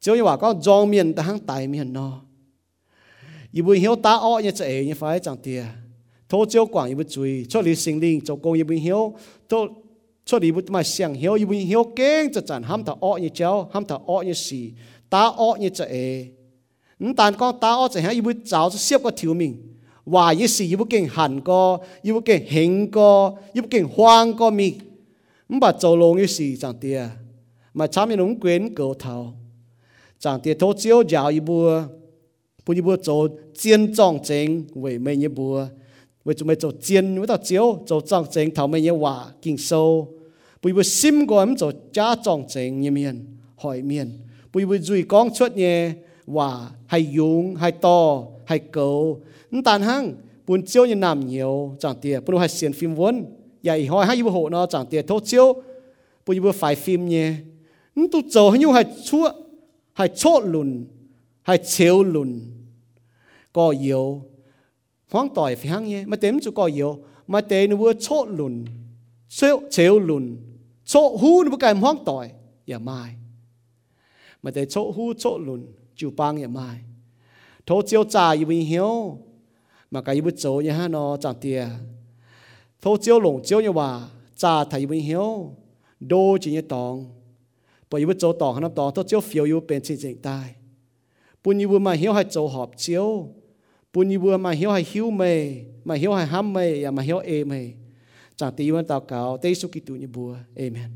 chiếu như bảo có dòng miền ta hăng tài miền nó y bùi hiếu ta ọ như chạy như phải chẳng tiền thô chiếu quảng y bùi chui cho lý sinh linh cho công y bùi hiếu thô cho lý bùi mà xiang hiếu y bùi hiếu kén cho chẳng ham thà ọ như chéo ham thà ọ như xì ta ọ như chạy nhưng tàn con ta ọ chạy hả y bùi cháu cho xếp có thiếu mình và y xì y bùi kén hẳn co y bùi kén hình co y bùi kén hoang co mi mà bà châu lông y xì chẳng tiền mà chăm y cũng quên cầu thảo chẳng tiệt thốt chiếu giáo y bùa bùa y bùa chỗ chiến trọng chính với mấy như bùa với chúng mấy chỗ chiến với tao chiếu chỗ trọng chính thảo mấy như hòa kinh sâu bùi bùa sim của em chỗ cha trọng chính như miền hỏi miền bùi bùa duy con chút nhé hòa hay dùng hay to hay cầu tàn hăng bùn chiếu như nằm nhiều chẳng tiệt bùn hay xiên phim vốn vậy hỏi hay bùa hộ nó chẳng tiệt thốt chiếu bùi bùa phải phim nhé tu chỗ hay như hay chúa hay chốt lùn hay chiếu lùn. Có yếu, hoang tỏi phải hăng nhé. Mà tém chú có yếu, mà tế nó vừa chốt lùn, chiếu chiếu lùn. Chốt hú nó vừa cái hoang tỏi ya mai. Mà tế chốt hú, chốt lùn chú băng ya dạ mai. Thô chiếu trà yếu bình hiếu, mà cái yếu chỗ nhà ha nó chẳng tiề thô chiếu lủng chiếu như dạ bà trà thầy bình hiếu, đô chỉ như tòng. ปอยู่โจต่อขนับต่อถ้าเจ้าฟิยวอยู่เป็นจริงจริงตายปุ่นอยู่มาเหี้ยวให้โจหอบเจ้าปุ่นอยู่มาเหี้ยวให้หิวเมย์มาเหี้ยวให้ห้ามเมย์อย่ามาเหี้ยวเอเมย์จากตีวันต่อเก่าเตยสุกิตุญบัวเอเมน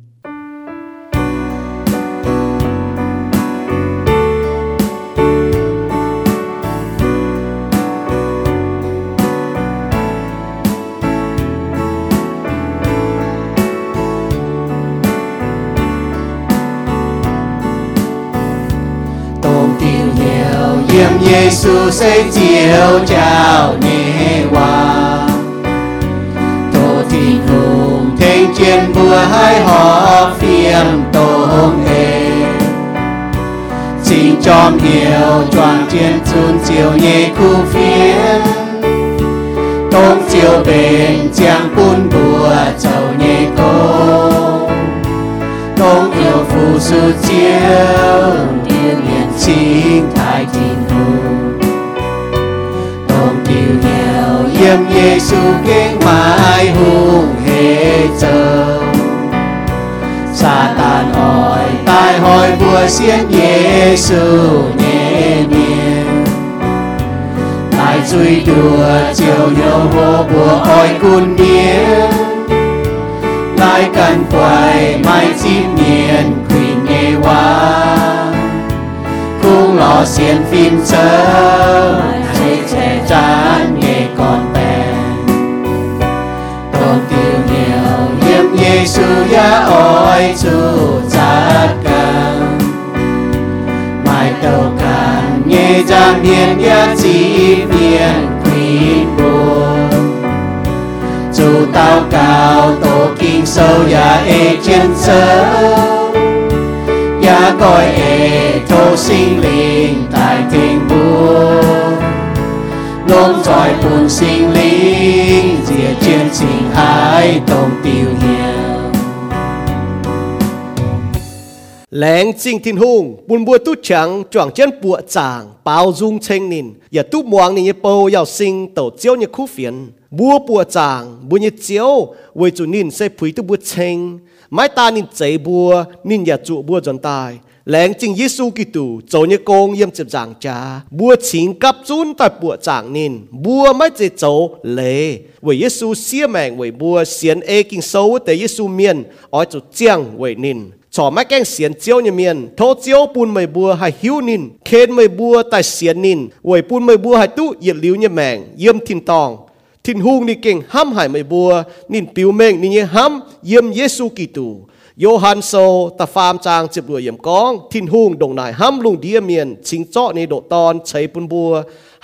耶稣谁救叫你话？多天空听见不海河 phiền tông ê Chính chom hiểu choàng trên chun chiều nhẹ khu phiền Tông chiều bền chàng bún bùa chầu nhẹ cô Tông yêu phù sư chiều điều nghiền chính thái tin nghèo yếm Giêsu kinh mãi hùng hệ chờ. Sa tàn hỏi, tai hỏi vua xiên Giêsu nhẹ miền lại duy đùa chiều nhiều vô bùa ôi cun niên lại cần quay, mai chim niên quỳ nghe hoa cung lò xiên phim chơi che chán yếm Giêsu ya ôi chú chát cần mai tàu cần nghe giang miền ya chỉ miền quỳ buồn. Chú tao cao tổ kinh sâu ya ê trên sớm. Ya coi ê thô sinh linh tại tình buồn luôn tròi buồn sinh linh diệt chiến trình hải tổng tiêu lén xin thiên hùng buồn bùa tu chẳng chọn chân bùa chàng bao dung chênh nín. Giờ tu muang nín bầu giàu sinh, tổ chiếu như khu phiền bùa bùa chàng bùa như chiếu, với chủ nín sẽ phí tu bùa chênh. Mái ta nín chế bùa nín giờ trụ bùa dọn tài. Lén chính Giêsu Kitô cho như công yếm chụp giảng cha bùa chính cấp chun tại bùa chàng nín. Bùa mới chế cháu lệ với Giêsu xia mèn với bùa xiên ê kinh sâu tế Giêsu miên ở chỗ chiang, với nín. ชอบไม่แกงเสียนเจียวเนี่ยเมียนโทเจียวปูนไม่บัวหายหิวนิน เคนไม่บัวแต่เสียนนินหวยปูนไม่บัวหายตู้เหยียดลิ้วเนี่ยแมงเยี่ยมทินตอง ทินหูงนี่เก่งห้ำหายไม่บัว นินปิวเมงนี่เนี่ยห้ำเยี่ยมเยซูกิตูโยฮันโซตาฟามจางจับรวยเยี่ยมกอง ทินหูงดงนายห้ำลุงเดียเมียนชิงเจาะในโดตอนใช้ปูนบัว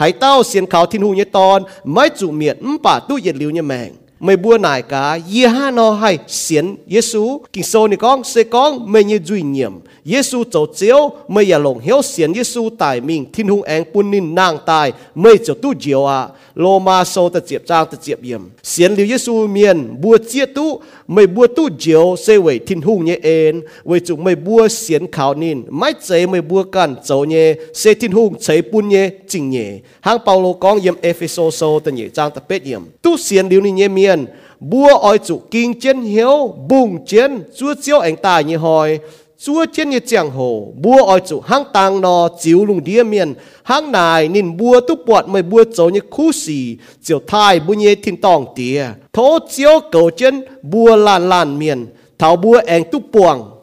หายเต้าเสียนเขาทินหูงเนี่ยตอน ไม่จุเมียนอืมป่าตู้เหยียดลิ้วเนี่ยแมง ไม่บัวนายกาเยฮานอให้เสียนเยซูกิโซนี่ก้องเซกองไม่ยืดุยเนียมเยซูเจ้าเจียวไม่อย่าลงเหวเสียนเยซูตายมิงทิ้นหุงแองปุ่นนินนางตายไม่เจ้าตู้เจียวอะโลมาโซตะเจียบจางตะเจียบเยี่ยมเสียนหลิวเยซูเมียนบัวเจียตู้ mày bua tu diệu sẽ về thiên hung nhé en. Về chủ mày bua xiên khảo nín mãi chế mày bua can dấu nhé sẽ thiên hung chế bún nhé chỉnh nhé hang Paulo con yếm Ephesos sâu ta nhé trang ta bết yếm. tu xiên liu ni nhé miền bua oi chủ kinh chiến hiếu bùng chiến chúa chiếu anh tài như hỏi chúa trên như chẳng hồ bua oi chủ hang tang nó chiếu lùng đĩa miền, hang này nên bua tu bọt mới bua chỗ như khu xì chiều thai bu nhé thiên tòng tía thố chiếu cầu chân bua lan lan miền, thảo bua anh tu buồng